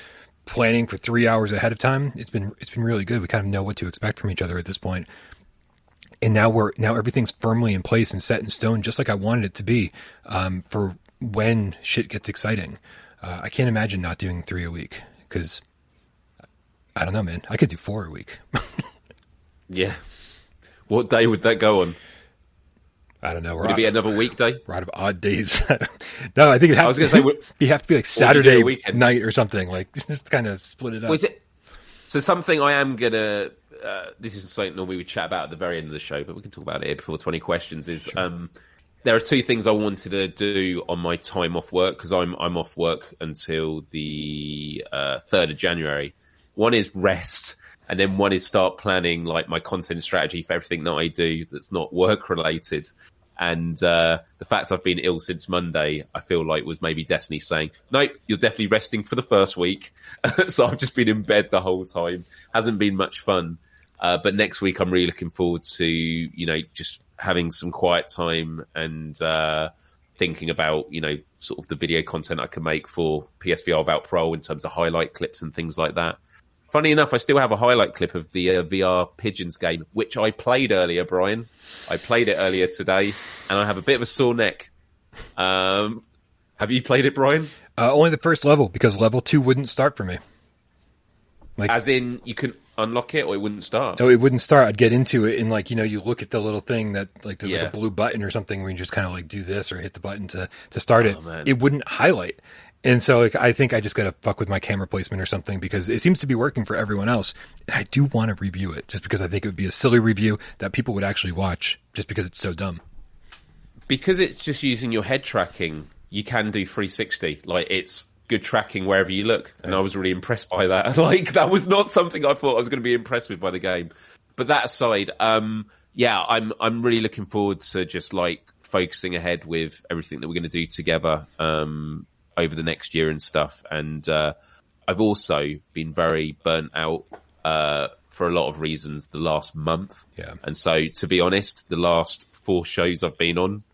planning for three hours ahead of time. It's been it's been really good. We kind of know what to expect from each other at this point. And now we're now everything's firmly in place and set in stone, just like I wanted it to be um, for when shit gets exciting. Uh, I can't imagine not doing three a week because I don't know, man. I could do four a week. Yeah. What day would that go on? I don't know. Would it be another weekday? We're of odd days. no, I think it has I was to, say, you have to be like would you do Saturday night or something. Like just kind of split it up. Was it? So something I am gonna. Uh, this is something normally we would chat about at the very end of the show, but we can talk about it here before twenty questions. Is um, there are two things I wanted to do on my time off work because I'm I'm off work until the uh, third of January. One is rest, and then one is start planning like my content strategy for everything that I do that's not work related. And uh, the fact I've been ill since Monday, I feel like was maybe Destiny saying, "Nope, you're definitely resting for the first week." so I've just been in bed the whole time. Hasn't been much fun. Uh, but next week, I'm really looking forward to you know just having some quiet time and uh, thinking about you know sort of the video content I can make for PSVR Vault Pro in terms of highlight clips and things like that. Funny enough, I still have a highlight clip of the uh, VR Pigeons game, which I played earlier, Brian. I played it earlier today, and I have a bit of a sore neck. Um, have you played it, Brian? Uh, only the first level because level two wouldn't start for me. Like As in, you can unlock it, or it wouldn't start. no, it wouldn't start. I'd get into it and like you know you look at the little thing that like there's Yeah. like a blue button or something where you just kind of like do this or hit the button to to start it. Oh, man. It wouldn't highlight. And so like, I think I just got to fuck with my camera placement or something because it seems to be working for everyone else. And I do want to review it just because I think it would be a silly review that people would actually watch just because it's so dumb. because it's just using your head tracking, you can do 360. Like it's good tracking wherever you look, and I was really impressed by that. Like that was not something I thought I was going to be impressed with by the game. But that aside, um, yeah, I'm I'm really looking forward to just like focusing ahead with everything that we're going to do together um, over the next year and stuff. And uh, I've also been very burnt out uh, for a lot of reasons the last month. Yeah. And so, to be honest, the last four shows I've been on,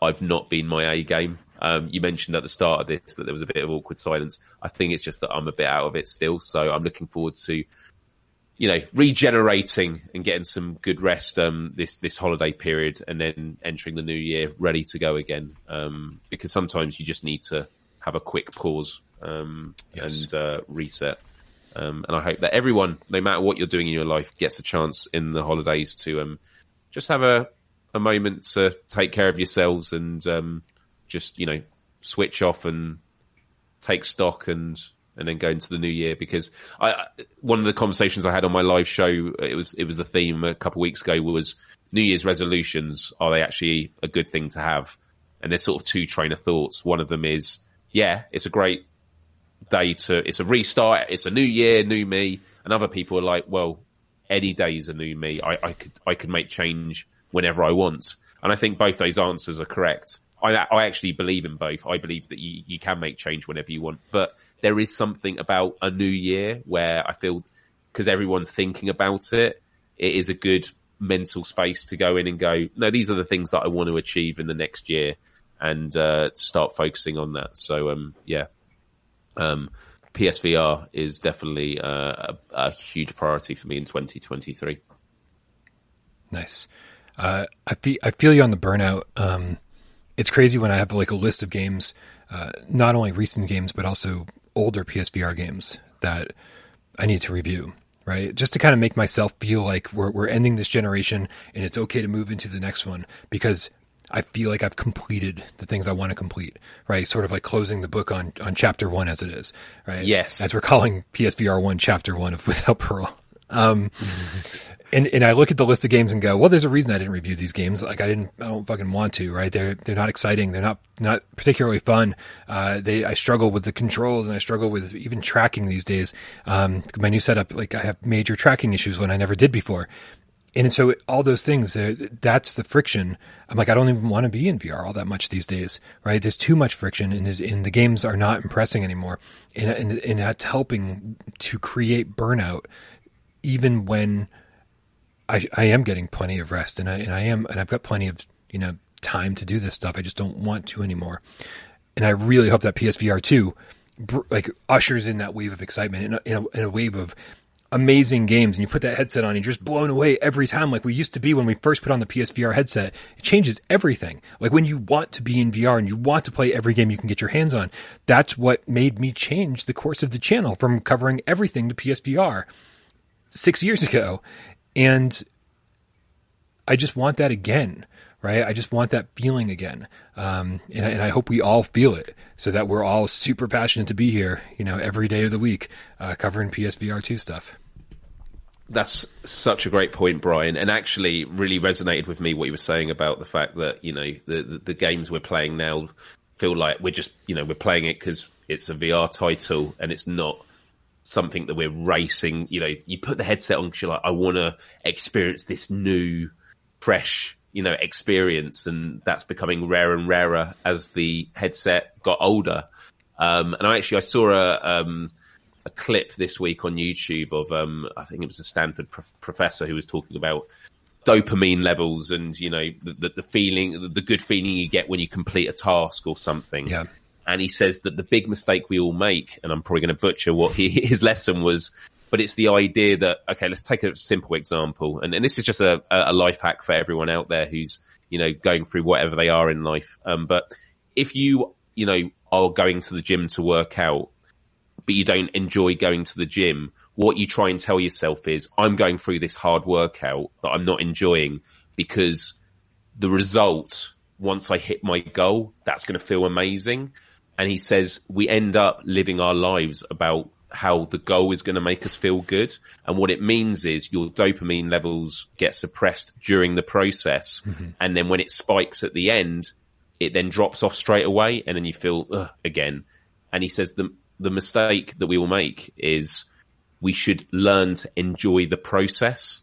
I've not been my A game. Um, you mentioned at the start of this that there was a bit of awkward silence. I think it's just that I'm a bit out of it still. So I'm looking forward to, you know, regenerating and getting some good rest um, this this holiday period, and then entering the new year ready to go again. Um, because sometimes you just need to have a quick pause um, Yes. and uh, reset. Um, and I hope that everyone, no matter what you're doing in your life, gets a chance in the holidays to um, just have a, a moment to take care of yourselves and um, just you know switch off and take stock and and then go into the new year because I one of the conversations I had on my live show it was it was the theme a couple of weeks ago was New Year's resolutions are they actually a good thing to have and there's sort of two train of thoughts one of them is yeah it's a great day to it's a restart it's a new year new me. And other people are like well any day is a new me. I, I could I could make change whenever I want. And I think both those answers are correct. I, I actually believe in both. I believe that you, you can make change whenever you want. But there is something about a new year where I feel because everyone's thinking about it it is a good mental space to go in and go no these are the things that I want to achieve in the next year and uh, start focusing on that so um yeah um, PSVR is definitely uh, a, a huge priority for me in 2023. Nice. Uh, I feel I feel you on the burnout. Um, it's crazy when I have like a list of games, uh, not only recent games but also older PSVR games that I need to review. Right, just to kind of make myself feel like we're we're ending this generation and it's okay to move into the next one because I feel like I've completed the things I want to complete. Right, sort of like closing the book on on chapter one as it is. Right. Yes. as we're calling PSVR one chapter one of Without Parole. Um, and and I look at the list of games and go, well, there's a reason I didn't review these games. Like I didn't, I don't fucking want to, right? They're they're not exciting. They're not not particularly fun. Uh, they I struggle with the controls and I struggle with even tracking these days. Um, my new setup, like I have major tracking issues when I never did before. And so all those things, uh, that's the friction. I'm like, I don't even want to be in VR all that much these days, right? There's too much friction, and, and the games are not impressing anymore, and, and and that's helping to create burnout, even when I, I am getting plenty of rest and I, and I am, and I've got plenty of, you know, time to do this stuff. I just don't want to anymore. And I really hope that PSVR 2 br- like ushers in that wave of excitement in a, a, in a wave of amazing games. And you put that headset on and you're just blown away every time. Like we used to be when we first put on the PSVR headset, it changes everything. Like when you want to be in VR and you want to play every game you can get your hands on, that's what made me change the course of the channel from covering everything to PSVR six years ago. And I just want that again, right? I just want that feeling again. Um, and, and, I hope we all feel it so that we're all super passionate to be here, you know, every day of the week, uh, covering PSVR 2 stuff. That's such a great point, Brian, and actually really resonated with me what you were saying about the fact that, you know, the, the, the games we're playing now feel like we're just, you know, we're playing it because it's a VR title and it's not something that we're racing. You know, you put the headset on because you're like, I want to experience this new, fresh, you know, experience, and that's becoming rarer and rarer as the headset got older. Um, and I actually I saw a um, a clip this week on YouTube of um, I think it was a Stanford professor who was talking about dopamine levels and you know the, the, the feeling the good feeling you get when you complete a task or something yeah and he says that the big mistake we all make, and I'm probably going to butcher what he, his lesson was, but it's the idea that okay, let's take a simple example, and, and this is just a, a life hack for everyone out there who's you know going through whatever they are in life. Um, but if you you know are going to the gym to work out, but you don't enjoy going to the gym, what you try and tell yourself is, I'm going through this hard workout that I'm not enjoying because the result once I hit my goal, that's going to feel amazing and he says we end up living our lives about how the goal is going to make us feel good. And what it means is your dopamine levels get suppressed during the process. Mm-hmm. And then when it spikes at the end, it then drops off straight away. And then you feel again. And he says the, the mistake that we will make is we should learn to enjoy the process.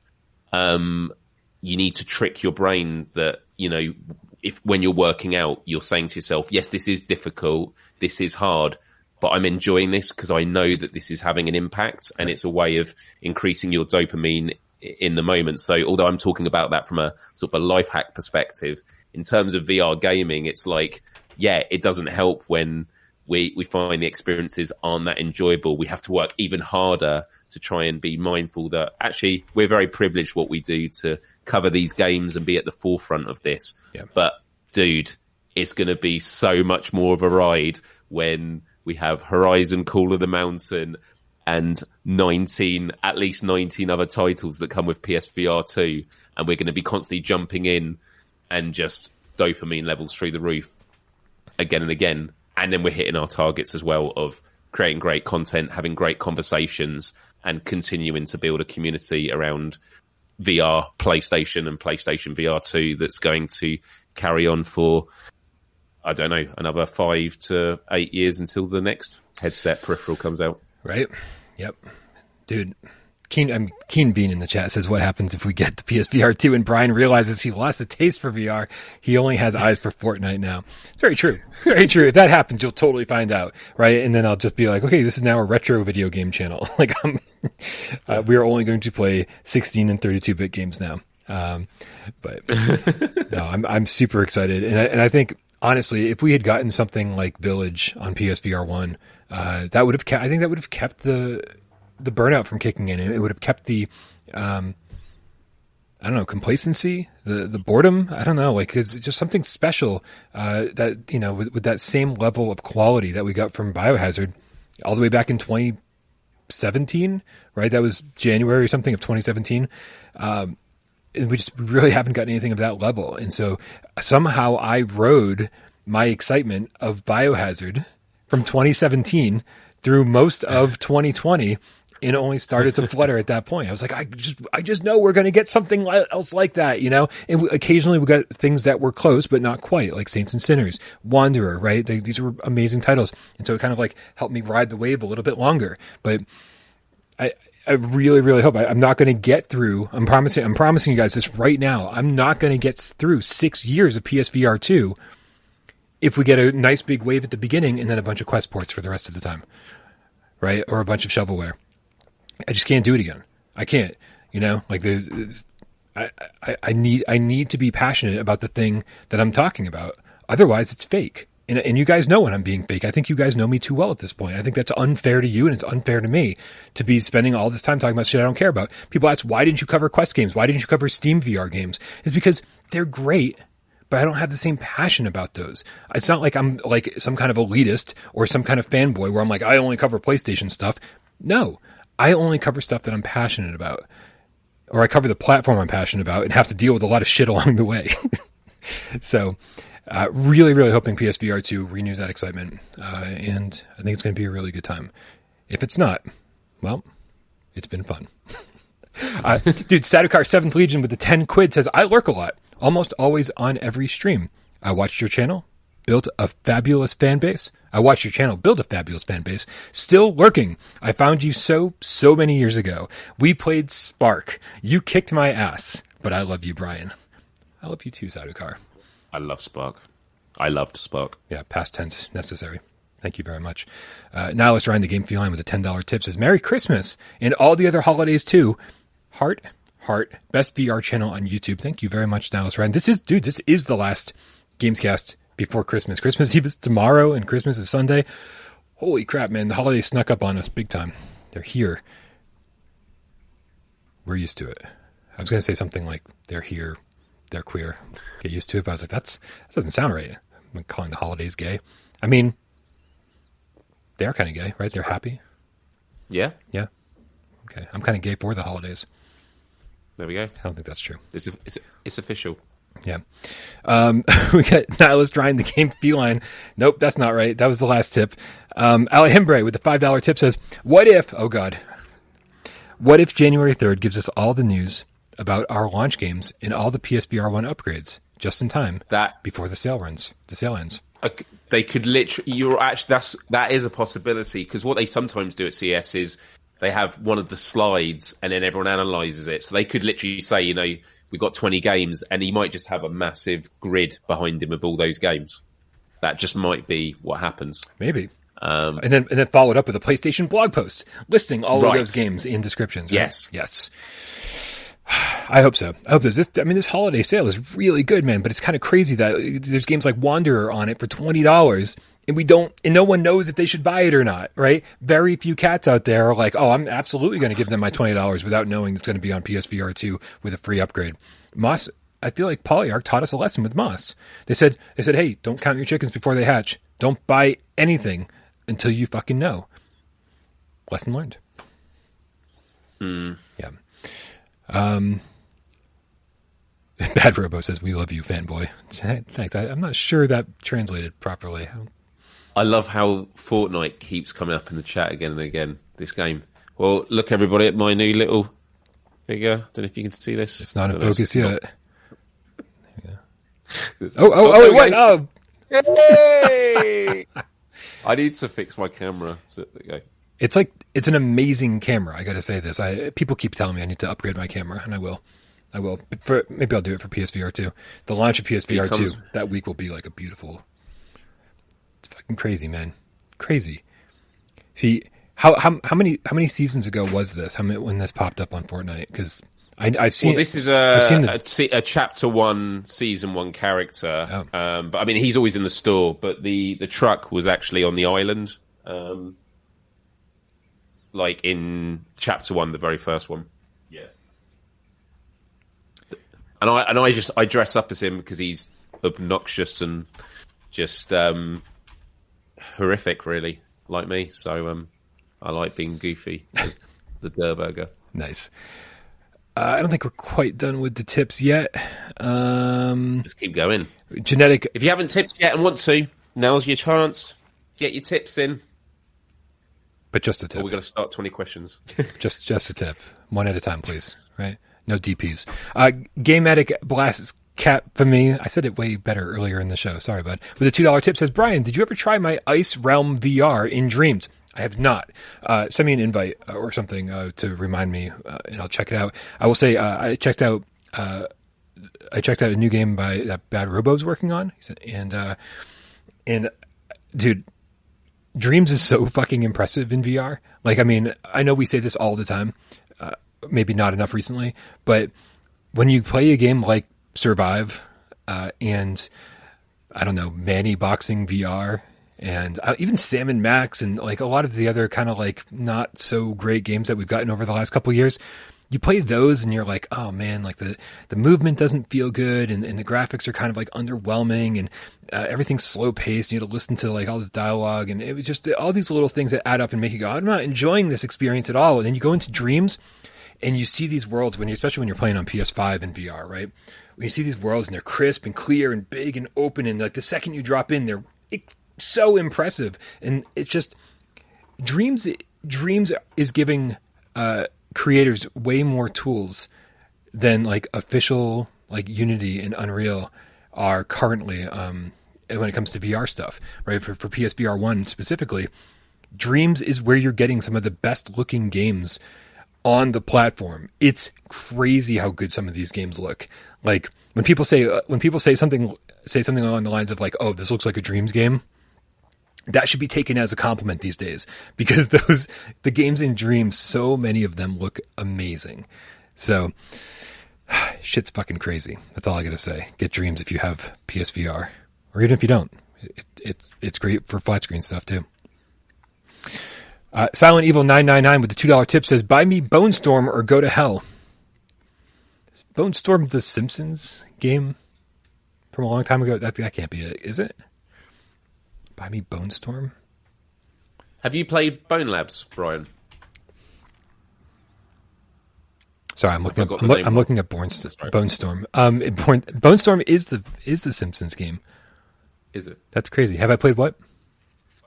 Um, you need to trick your brain that, you know, if when you're working out, you're saying to yourself, yes, this is difficult this is hard, but I'm enjoying this because I know that this is having an impact and it's a way of increasing your dopamine in the moment. So although I'm talking about that from a sort of a life hack perspective, in terms of VR gaming, it's like, yeah, it doesn't help when we, we find the experiences aren't that enjoyable. We have to work even harder to try and be mindful that actually we're very privileged what we do to cover these games and be at the forefront of this. Yeah. But dude, it's going to be so much more of a ride when we have Horizon Call of the Mountain and 19, at least 19 other titles that come with PSVR 2. And we're going to be constantly jumping in and just dopamine levels through the roof again and again. And then we're hitting our targets as well of creating great content, having great conversations and continuing to build a community around VR, PlayStation and PlayStation VR 2 that's going to carry on for I don't know, another five to eight years until the next headset peripheral comes out. Right. Yep. Dude, Keen, I'm Keen Bean in the chat says, "What happens if we get the PSVR two and Brian realizes he lost the taste for VR? He only has eyes for Fortnite now." It's very true. It's very true. If that happens, you'll totally find out, right? And then I'll just be like, "Okay, this is now a retro video game channel. like, I'm, uh, we are only going to play 16 and 32 bit games now." Um, but no, I'm I'm super excited, and I, and I think honestly, if we had gotten something like Village on PSVR one, uh, that would have kept. I think that would have kept the the burnout from kicking in. It would have kept the, um, I don't know, complacency, the the boredom. I don't know, like it's just something special uh, that you know with, with that same level of quality that we got from Biohazard all the way back in 2017, right? That was January or something of 2017. Um, we just really haven't gotten anything of that level. And so somehow I rode my excitement of Biohazard from 2017 through most of 2020 and only started to flutter at that point. I was like, I just, I just know we're going to get something else like that, you know? And we, occasionally we got things that were close, but not quite, like Saints and Sinners, Wanderer, right? They, these were amazing titles. And so it kind of like helped me ride the wave a little bit longer. But I, I really, really hope I, am not going to get through. I'm promising. I'm promising you guys this right now. I'm not going to get through six years of PSVR two if we get a nice big wave at the beginning and then a bunch of quest ports for the rest of the time, right? Or a bunch of shovelware. I just can't do it again. I can't. You know, like there's. I, I, I need I need to be passionate about the thing that I'm talking about. Otherwise, it's fake and, and you guys know when I'm being fake. I think you guys know me too well at this point. I think that's unfair to you and it's unfair to me to be spending all this time talking about shit I don't care about. People ask, why didn't you cover Quest games? Why didn't you cover Steam VR games? It's because they're great, but I don't have the same passion about those. It's not like I'm like some kind of elitist or some kind of fanboy where I'm like, I only cover PlayStation stuff. No, I only cover stuff that I'm passionate about. or I cover the platform I'm passionate about and have to deal with a lot of shit along the way. so, uh, really, really hoping PSVR 2 renews that excitement. Uh, and I think it's going to be a really good time. If it's not, well, it's been fun. uh, dude, Statucar 7th Legion with the 10 quid says, I lurk a lot, almost always on every stream. I watched your channel, built a fabulous fan base. I watched your channel build a fabulous fan base. Still lurking. I found you so, so many years ago. We played Sparc. You kicked my ass, but I love you, Brian. I love you too, Sadukar. I love Sparc. I loved Sparc. Yeah, past tense necessary. Thank you very much. Uh, now let's run the game feline with a $10 tip says Merry Christmas and all the other holidays too. Heart, heart, best VR channel on YouTube. Thank you very much, Dallas Ryan. This is, dude, this is the last Gamescast before Christmas. Christmas Eve is tomorrow and Christmas is Sunday. Holy crap, man. The holidays snuck up on us big time. They're here. We're used to it. I was going to say something like, they're here, they're queer. Get used to it. But I was like, that's, that doesn't sound right. I'm calling the holidays gay. I mean, they are kind of gay, right? They're happy. Yeah. Yeah. Okay. I'm kind of gay for the holidays. There we go. I don't think that's true. It's, it's, it's official. Yeah. Um, we got Nihilist trying the game feline. Nope, that's not right. That was the last tip. Um, Alejandro with the $5 tip says, What if, oh God, what if January 3rd gives us all the news about our launch games and all the PSVR 1 upgrades just in time That before the sale runs, the sale ends? uh, they could literally. You're actually that's that is a possibility because what they sometimes do at CES is they have one of the slides and then everyone analyzes it. So they could literally say, you know, we've got 20 games, and he might just have a massive grid behind him of all those games. That just might be what happens. Maybe. Um, And then, and then followed up with a PlayStation blog post listing all of those games in descriptions. right? Yes. Yes. I hope so. I hope there's this. I mean, this holiday sale is really good, man. But it's kind of crazy that there's games like Wanderer on it for twenty dollars, and we don't, and no one knows if they should buy it or not. Right? Very few cats out there are like, "Oh, I'm absolutely going to give them my twenty dollars without knowing it's going to be on PSVR two with a free upgrade." Moss, I feel like Polyarc taught us a lesson with Moss. They said, they said, "Hey, don't count your chickens before they hatch. Don't buy anything until you fucking know." Lesson learned. Yeah. Um, Bad Robo says, "We love you, fanboy." Thanks. I, I'm not sure that translated properly. I love how Fortnite keeps coming up in the chat again and again. This game. Well, look everybody at my new little figure. I Don't know if you can see this. It's not in know, focus yet. it's- Oh, oh, oh! there Wait, go. Oh, oh, Yay! I need to fix my camera. So, go. it's like it's an amazing camera. I got to say this. I people keep telling me I need to upgrade my camera, and I will. I will. But for maybe I'll do it for PSVR two. The launch of PSVR two that week will be like a beautiful. It's fucking crazy, man. Crazy. See how how how many how many seasons ago was this? How many when this popped up on Fortnite? Because I I've seen Well, this is a, the, a, a chapter one, season one character. Oh. Um, but I mean, he's always in the store. But the the truck was actually on the island, um, like in chapter one, the very first one. Yeah. And I and I just I dress up as him because he's obnoxious and just um, horrific, really, like me. So um, I like being goofy as the Durburger. nice. Uh, I don't think we're quite done with the tips yet. Um, Let's keep going. genetic If you haven't tipped yet and want to, now's your chance. Get your tips in. but just a Or tip. we're going to start 20 questions. Just just a tip. One at a time, please. Right? No DPs. Uh Game Medic blasts cat for me. I said it way better earlier in the show. Sorry, bud. With a two dollar tip says, Brian, did you ever try my Ice Realm VR in dreams? I have not. Uh, send me an invite uh, or something uh, to remind me, uh, and I'll check it out. I will say uh, I checked out. Uh, I checked out a new game by that Bad Robo's working on, and and dude, Dreams is so fucking impressive in VR. Like, I mean, I know we say this all the time, maybe not enough recently, but when you play a game like Survive uh, and I don't know, Manny Boxing VR and uh, even Sam and Max and like a lot of the other kind of like not so great games that we've gotten over the last couple years. You play those and you're like, oh man, like the, the movement doesn't feel good and, and the graphics are kind of like underwhelming and uh, everything's slow paced. You have to listen to like all this dialogue and it was just all these little things that add up and make you go, I'm not enjoying this experience at all. And then you go into dreams and you see these worlds when you, especially when you're playing on PS5 and VR, right? When you see these worlds and they're crisp and clear and big and open, and like the second you drop in, they're so impressive, and it's just Dreams. Dreams is giving uh, creators way more tools than like official like Unity and Unreal are currently um, when it comes to VR stuff, right? For, for PSVR one specifically, Dreams is where you're getting some of the best looking games on the platform. It's crazy how good some of these games look. Like when people say uh, when people say something say something along the lines of like, "Oh, this looks like a Dreams game." That should be taken as a compliment these days because those the games in Dreams, so many of them look amazing. So shit's fucking crazy. That's all I got to say. Get Dreams if you have PSVR or even if you don't. It, it, it's great for flat screen stuff too. Uh, Silent Evil 999 with the $2 tip says, Buy me Bone Storm or go to hell. Bone Storm the Simpsons game from a long time ago? That, that can't be it, is it? Buy me Bone Storm? Have you played Bone Labs, Brian? Sorry, I'm looking. Up, I'm, I'm looking at Born. Bone Storm. Um, Born, Bone Storm is the is the Simpsons game. Is it That's crazy. Have I played what?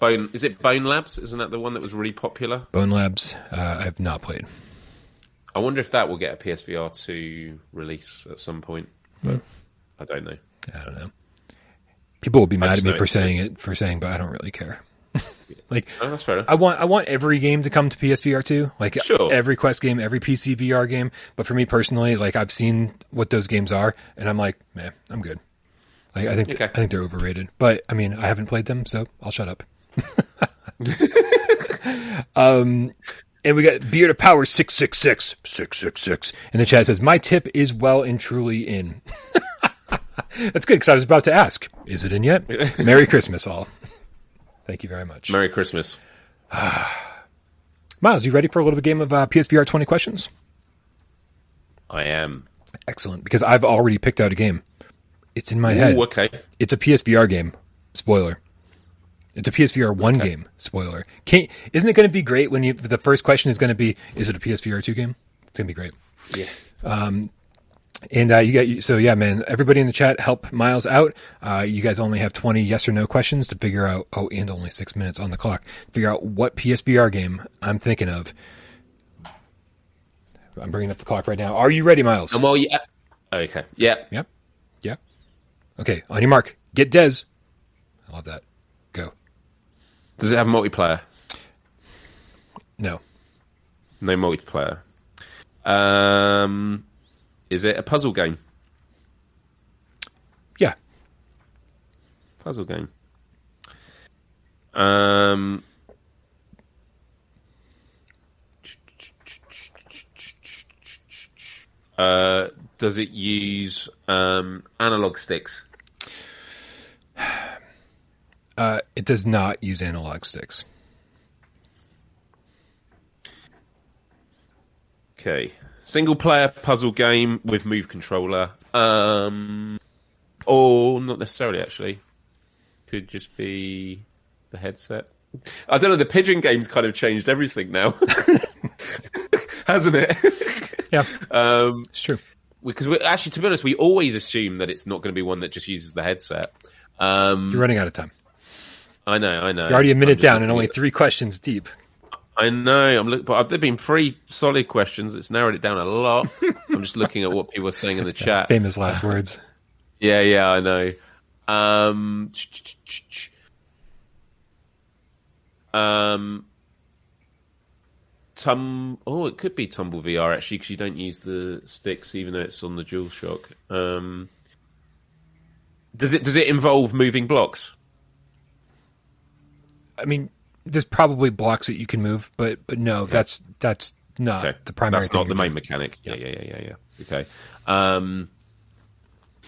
Bone? Is it Bone Labs? Isn't that the one that was really popular? Bone Labs. Uh, I have not played. I wonder if that will get a PSVR two release at some point. But I don't know. I don't know. People will be mad at me for saying it for saying, but I don't really care. like Oh, that's fair. I want I want every game to come to PSVR two, Like Sure. every Quest game, every PC VR game. But for me personally, like I've seen what those games are, and I'm like, man, I'm good. Like I think Okay. I think they're overrated. But I mean, I haven't played them, so I'll shut up. um, and we got Beard of Power six six six six six six. And the chat says, my tip is well and truly in. That's good because I was about to ask, is it in yet? Merry Christmas, all. Thank you very much. Merry Christmas. Miles, you ready for a little game of uh, PSVR 20 questions? I am. Excellent, because I've already picked out a game. It's in my head. Okay. It's a PSVR game. Spoiler. It's a PSVR 1 Okay. game. Spoiler. Can't, isn't it going to be great when you the first question is going to be, is it a PSVR 2 game? It's going to be great. Yeah. And uh, you got so yeah, man. Everybody in the chat, help Miles out. Uh, you guys only have twenty yes or no questions to figure out. Oh, and only six minutes on the clock. Figure out what PSVR game I'm thinking of. I'm bringing up the clock right now. Are you ready, Miles? And while yeah. okay, yeah, Yep. Yep. Okay. On your mark. Get Des. I love that. Go. Does it have multiplayer? No. No multiplayer. Um, is it a puzzle game? Yeah. Puzzle game. Um. Uh, does it use um, analog sticks? Uh, it does not use analog sticks. Okay. Single player puzzle game with move controller. Um, or not necessarily, actually. Could just be the headset. I don't know. The pigeon game's kind of changed everything now, hasn't it? Yeah. um, It's true. because we actually, to be honest, we always assume that it's not going to be one that just uses the headset. Um, You're running out of time. I know, I know. You're already a minute down and only three questions deep. I know. I'm looking, but there've been three solid questions. It's narrowed it down a lot. I'm just looking at what people are saying in the chat. Famous last words. Yeah, yeah, I know. Um, um, tum. Oh, it could be Tumble VR actually, because you don't use the sticks, even though it's on the DualShock. Um, does it does it involve moving blocks? I mean, there's probably blocks that you can move, but but no, that's that's not Okay, the primary. That's not the main mechanic. Yeah, yeah, yeah, yeah, yeah. Okay. Um,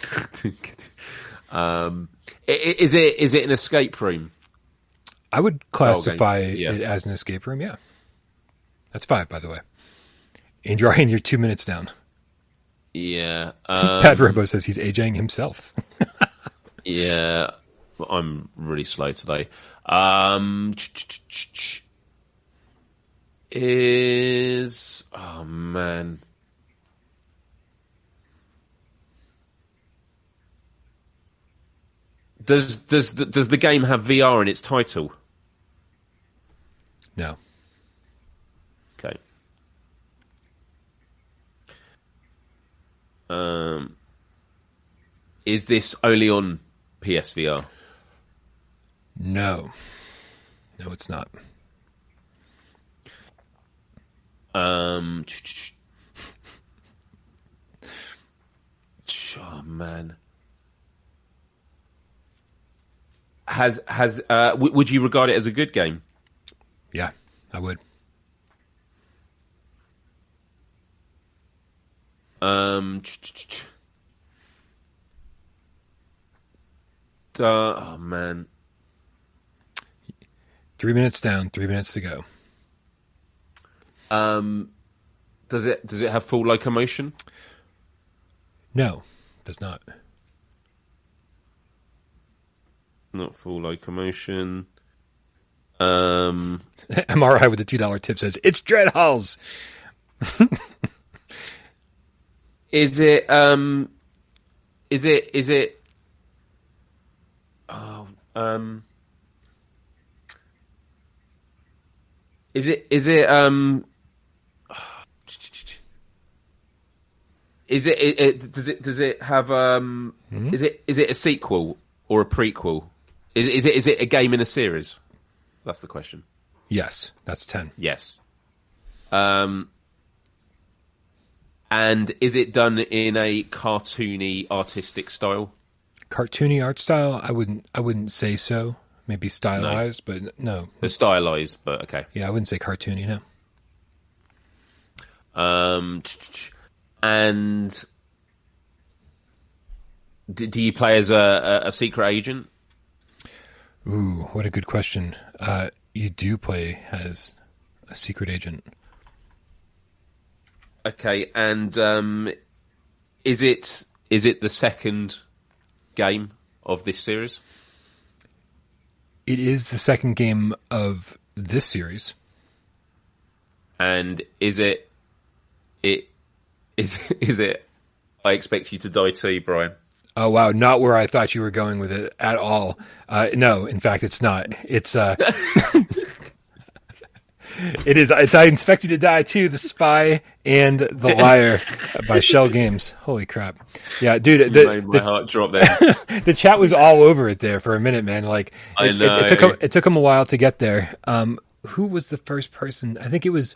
um, is it is it an escape room? I would classify Yeah. it as an escape room. Yeah, that's five, by the way. And you're and you're two minutes down. Yeah. Um, Pat Robo says he's aging himself. Yeah, I'm really slow today. Um, is oh man. Does does does the game have VR in its title? No. Okay. Um, is this only on PSVR? No. No, it's not. Um, oh man, has has uh, w- would you regard it as a good game? Yeah, I would. Um, uh, oh man, Three minutes down, three minutes to go. um, does it does it have full locomotion? No, does not. Not full locomotion. Um, MRI with the two dollar tip says it's Dread Halls. is it um, is it is it? Oh, um, is it is it um? Is it, it, it does it does it have um is it is it a sequel or a prequel? Is, is it is it a game in a series? That's the question. Yes, that's ten. Yes. Um, and is it done in a cartoony, artistic style? Cartoony art style, I wouldn't. I wouldn't say so. Maybe stylized, but no. They're stylized, but okay. Yeah, I wouldn't say cartoony. No. Um, and do, do you play as a, a, a secret agent? Ooh, what a good question. Uh, you do play as a secret agent. Okay, and um, is it is it the second game of this series? It is the second game of this series. And is it it is is it? I expect you to die too, Brian. Oh wow, not where I thought you were going with it at all. Uh, no, in fact, it's not. It's uh, it is. It's I inspected to die too. The Spy and the Liar by Schell Games. Holy crap! Yeah, dude, the, made my the, heart drop there. the chat was all over it there for a minute, man. Like I it, it, it took know. 'em- it took them a while to get there. Um, who was the first person? I think it was.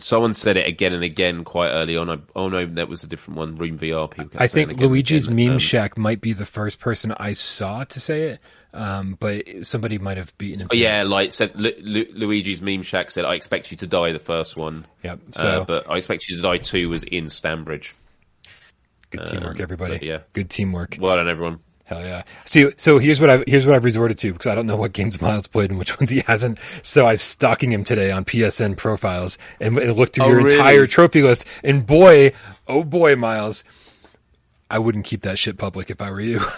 Someone said it again and again quite early on. I, oh no, that was a different one. Room VR. People. I think Luigi's again. Meme Um, Shack might be the first person I saw to say it, um, but somebody might have beaten him. Oh, yeah, like said Lu- Lu- Luigi's meme shack said, "I expect you to die." The first one, Yep. uh, So but I expect you to die too was Ian Stanbridge. good teamwork, um, everybody. so, yeah. Good teamwork. Well done, everyone. Hell yeah. So, so here's what I've here's what I've resorted to because I don't know what games Miles played and which ones he hasn't. So I'm stalking him today on PSN profiles and, and looked through Oh, your really? entire trophy list. And boy, oh boy, Miles, I wouldn't keep that shit public if I were you.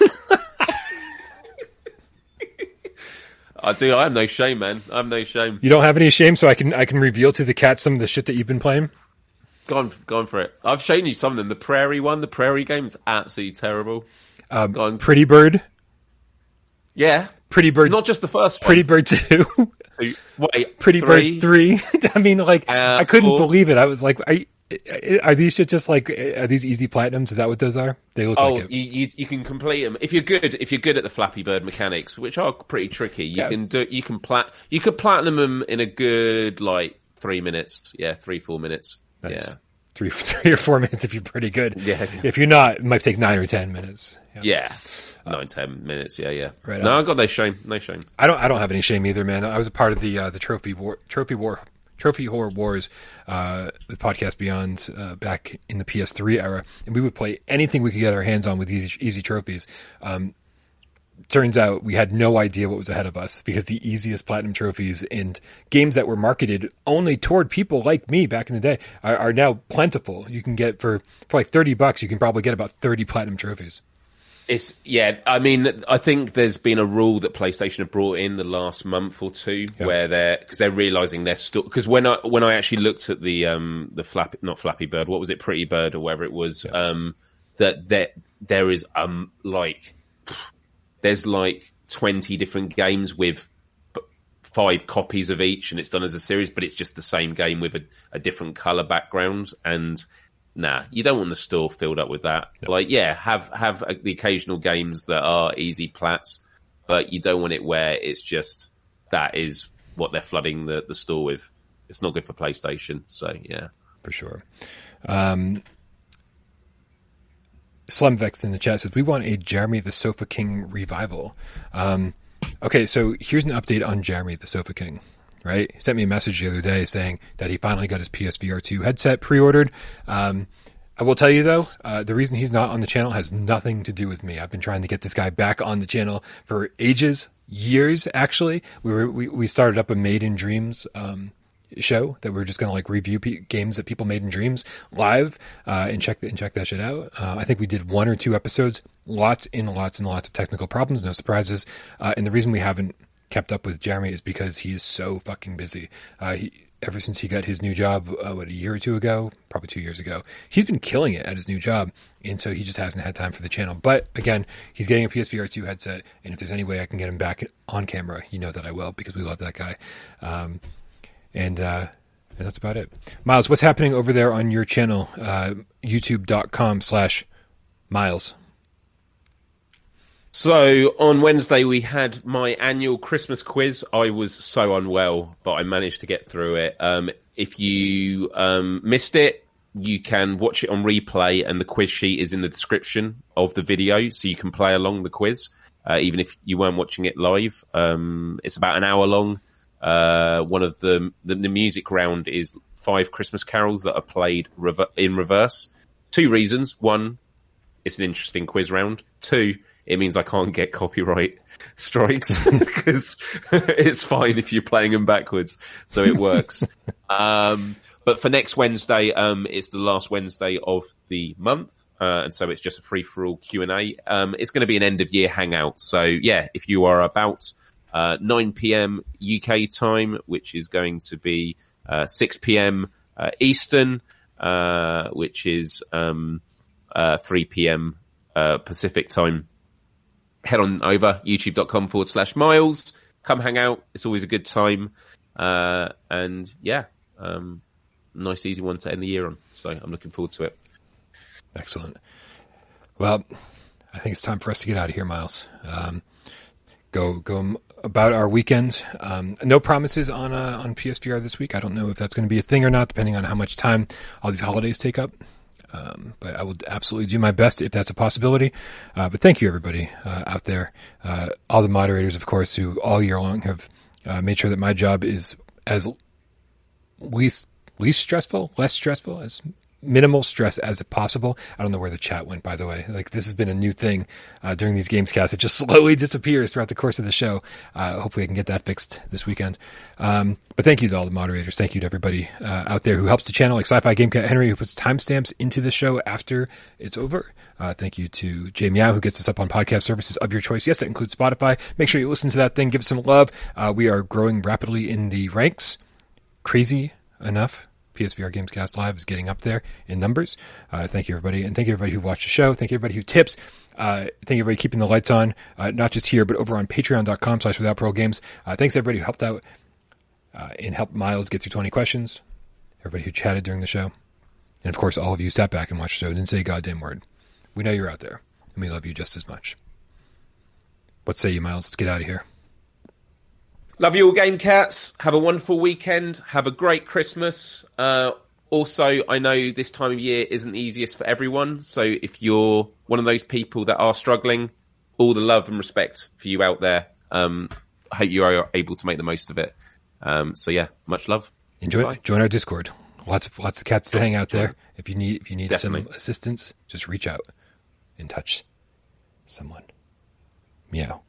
I do. I have no shame, man. I have no shame. you don't have any shame, so I can I can reveal to the cat some of the shit that you've been playing. Gone, gone for it. I've shown you some of them. The Prairie one, the Prairie game, is absolutely terrible. Um. Pretty Bird, Yeah, Pretty Bird, not just the first one. Pretty Bird Two. Wait, Pretty three? Bird three. I mean, like Uh, I couldn't four. believe it. I was like, are, are these just like are these easy platinums? Is that what those are? They look Oh, like it. you, you you can complete them if you're good. If you're good at the Flappy Bird mechanics, which are pretty tricky, you Yeah. can do. You can plat. You could platinum them in a good like three minutes. Yeah, three four minutes. Yeah, three, three or four minutes if you're pretty good. Yeah. If you're not, it might take nine or ten minutes. Yeah. yeah, nine ten minutes. Yeah, yeah. Right no, on. I got no shame. No shame. I don't. I don't have any shame either, man. I was a part of the uh, the trophy war, trophy war, trophy horror wars uh, with Podcast Beyond uh, back in the PS3 era, and we would play anything we could get our hands on with easy, easy trophies. Um, turns out we had no idea what was ahead of us because the easiest platinum trophies and games that were marketed only toward people like me back in the day are, are now plentiful. You can get for for like thirty bucks, you can probably get about thirty platinum trophies. It's yeah. I mean, I think there's been a rule that PlayStation have brought in the last month or two Yeah. where they're because they're realizing they're still because when I when I actually looked at the um the flappy not Flappy Bird what was it Pretty Bird or whatever it was um that there there is um like there's like twenty different games with five copies of each and it's done as a series but it's just the same game with a, a different color background and nah you don't want the store filled up with that. Like yeah have have uh, the occasional games that are easy plats but you don't want it where it's just that is what they're flooding the, the store with. It's not good for playstation so yeah. For sure. Um, Slumvex in the chat says we want a Jeremy the Sofa King revival. Um, okay, so here's an update on Jeremy the Sofa King. Right, he sent me a message the other day saying that he finally got his PSVR two headset pre-ordered. Um, I will tell you though, uh, the reason he's not on the channel has nothing to do with me. I've been trying to get this guy back on the channel for ages, years actually. We were we, we started up a Made in Dreams um, show that we are just going to like review p- games that people made in dreams live uh, and check and check that shit out. Uh, I think we did one or two episodes, lots and lots and lots of technical problems, no surprises. Uh, and the reason we haven't kept up with Jeremy is because he is so fucking busy. Uh, he, ever since he got his new job, uh, what a year or two ago, probably two years ago, he's been killing it at his new job, and so he just hasn't had time for the channel. But again, he's getting a PSVR two headset, and if there's any way I can get him back on camera, you know that I will because we love that guy. Um, and uh, and that's about it. Miles, what's happening over there on your channel, uh, youtube.com slash Miles? So on Wednesday we had my annual Christmas quiz. I was so unwell, but I managed to get through it. Um, if you um, missed it, you can watch it on replay, and the quiz sheet is in the description of the video, so you can play along the quiz, uh, even if you weren't watching it live. Um, it's about an hour long. Uh, one of the, the the music round is five Christmas carols that are played rever- in reverse. Two reasons: one, it's an interesting quiz round. Two, it means I can't get copyright strikes because it's fine if you're playing them backwards, so it works. um, but for next Wednesday, um, it's the last Wednesday of the month. Uh, and so it's just a free for all Q and A. Um, it's going to be an end of year hangout. So yeah, if you are about uh, 9 p.m. UK time, which is going to be uh, 6 p.m. Uh, Eastern, uh, which is um, uh, 3 p.m. Uh, Pacific time. Head on over youtube.com forward slash miles. Come hang out. It's always a good time. Uh, and yeah, um, nice, easy one to end the year on. So I'm looking forward to it. Excellent. Well, I think it's time for us to get out of here, Miles. Um, go go about our weekend. Um, no promises on uh, on PSVR this week. I don't know if that's going to be a thing or not, depending on how much time all these holidays take up. Um, but I will absolutely do my best if that's a possibility. Uh, but thank you, everybody uh, out there, uh, all the moderators, of course, who all year long have uh, made sure that my job is as least least stressful, less stressful, as minimal stress as possible. I don't know where the chat went, by the way. Like this has been a new thing uh, during these games casts. It just slowly disappears throughout the course of the show. Uh, hopefully, I can get that fixed this weekend. Um, but thank you to all the moderators. Thank you to everybody uh, out there who helps the channel, like Sci-Fi Gamecat Henry, who puts timestamps into the show after it's over. Uh, thank you to Jay Meow, who gets us up on podcast services of your choice. Yes, that includes Spotify. Make sure you listen to that thing. Give us some love. Uh, we are growing rapidly in the ranks. Crazy enough. PSVR Games Cast Live is getting up there in numbers. Uh, thank you, everybody. And thank you, everybody who watched the show. Thank you, everybody who tips. Uh, thank you, everybody keeping the lights on, uh, not just here, but over on patreon.com slash without parole games. Uh, thanks, everybody who helped out uh, and helped Miles get through 20 questions. Everybody who chatted during the show. And of course, all of you sat back and watched the show and didn't say a goddamn word. We know you're out there, and we love you just as much. What say you, Miles? Let's get out of here. Love you all, Game Cats. Have a wonderful weekend. Have a great Christmas. Uh, also, I know this time of year isn't the easiest for everyone. So if you're one of those people that are struggling, all the love and respect for you out there. Um, I hope you are able to make the most of it. Um, so yeah, much love. Enjoy, join our Discord. Lots of lots of cats to hang out there. If you need if you need Definitely. some assistance, just reach out and touch someone. Meow.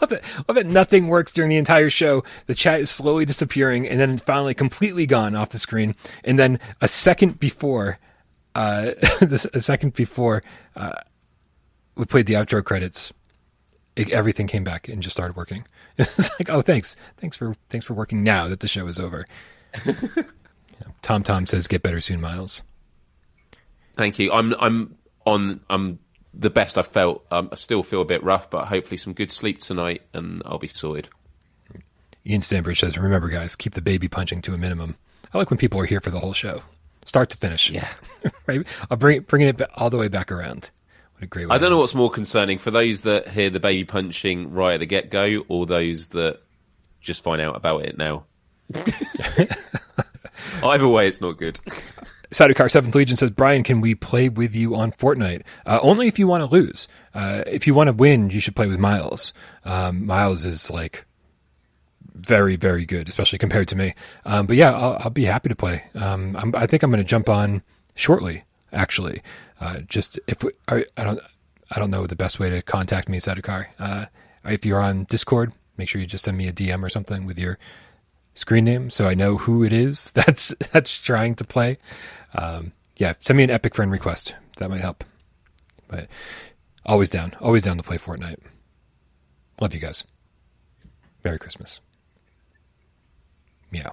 Love it. I love it. Nothing works during the entire show. The chat is slowly disappearing, and then finally completely gone off the screen. And then a second before, uh, a second before uh, we played the outro credits, it, everything came back and just started working. It's like, oh, thanks, thanks for thanks for working now that the show is over. Tom Tom says, "Get better soon, Miles." Thank you. I'm I'm on I'm the best I've felt. Um, I still feel a bit rough, but hopefully some good sleep tonight, and I'll be sorted. Ian Stanbridge says, "Remember, guys, keep the baby punching to a minimum." I like when people are here for the whole show, start to finish. Yeah, right. I'll bring bringing it all the way back around. What a great! I don't know what's more concerning for those that hear the baby punching right at the get go, or those that just find out about it now. Either way, it's not good. Sidecar Seventh Legion says, Brian, can we play with you on Fortnite? Uh, only if you want to lose. Uh, if you want to win, you should play with Miles. Um, Miles is like very, very good, especially compared to me. Um, but yeah, I'll, I'll, be happy to play. Um, i think I'm going to jump on shortly, actually. Uh, just if we, I, I, don't, I don't know the best way to contact me, Sidecar. Uh, if you're on Discord, make sure you just send me a DM or something with your screen name so I know who it is that's that's trying to play. Um, yeah, send me an epic friend request. That might help. But always down, always down to play Fortnite. Love you guys. Merry Christmas. Yeah.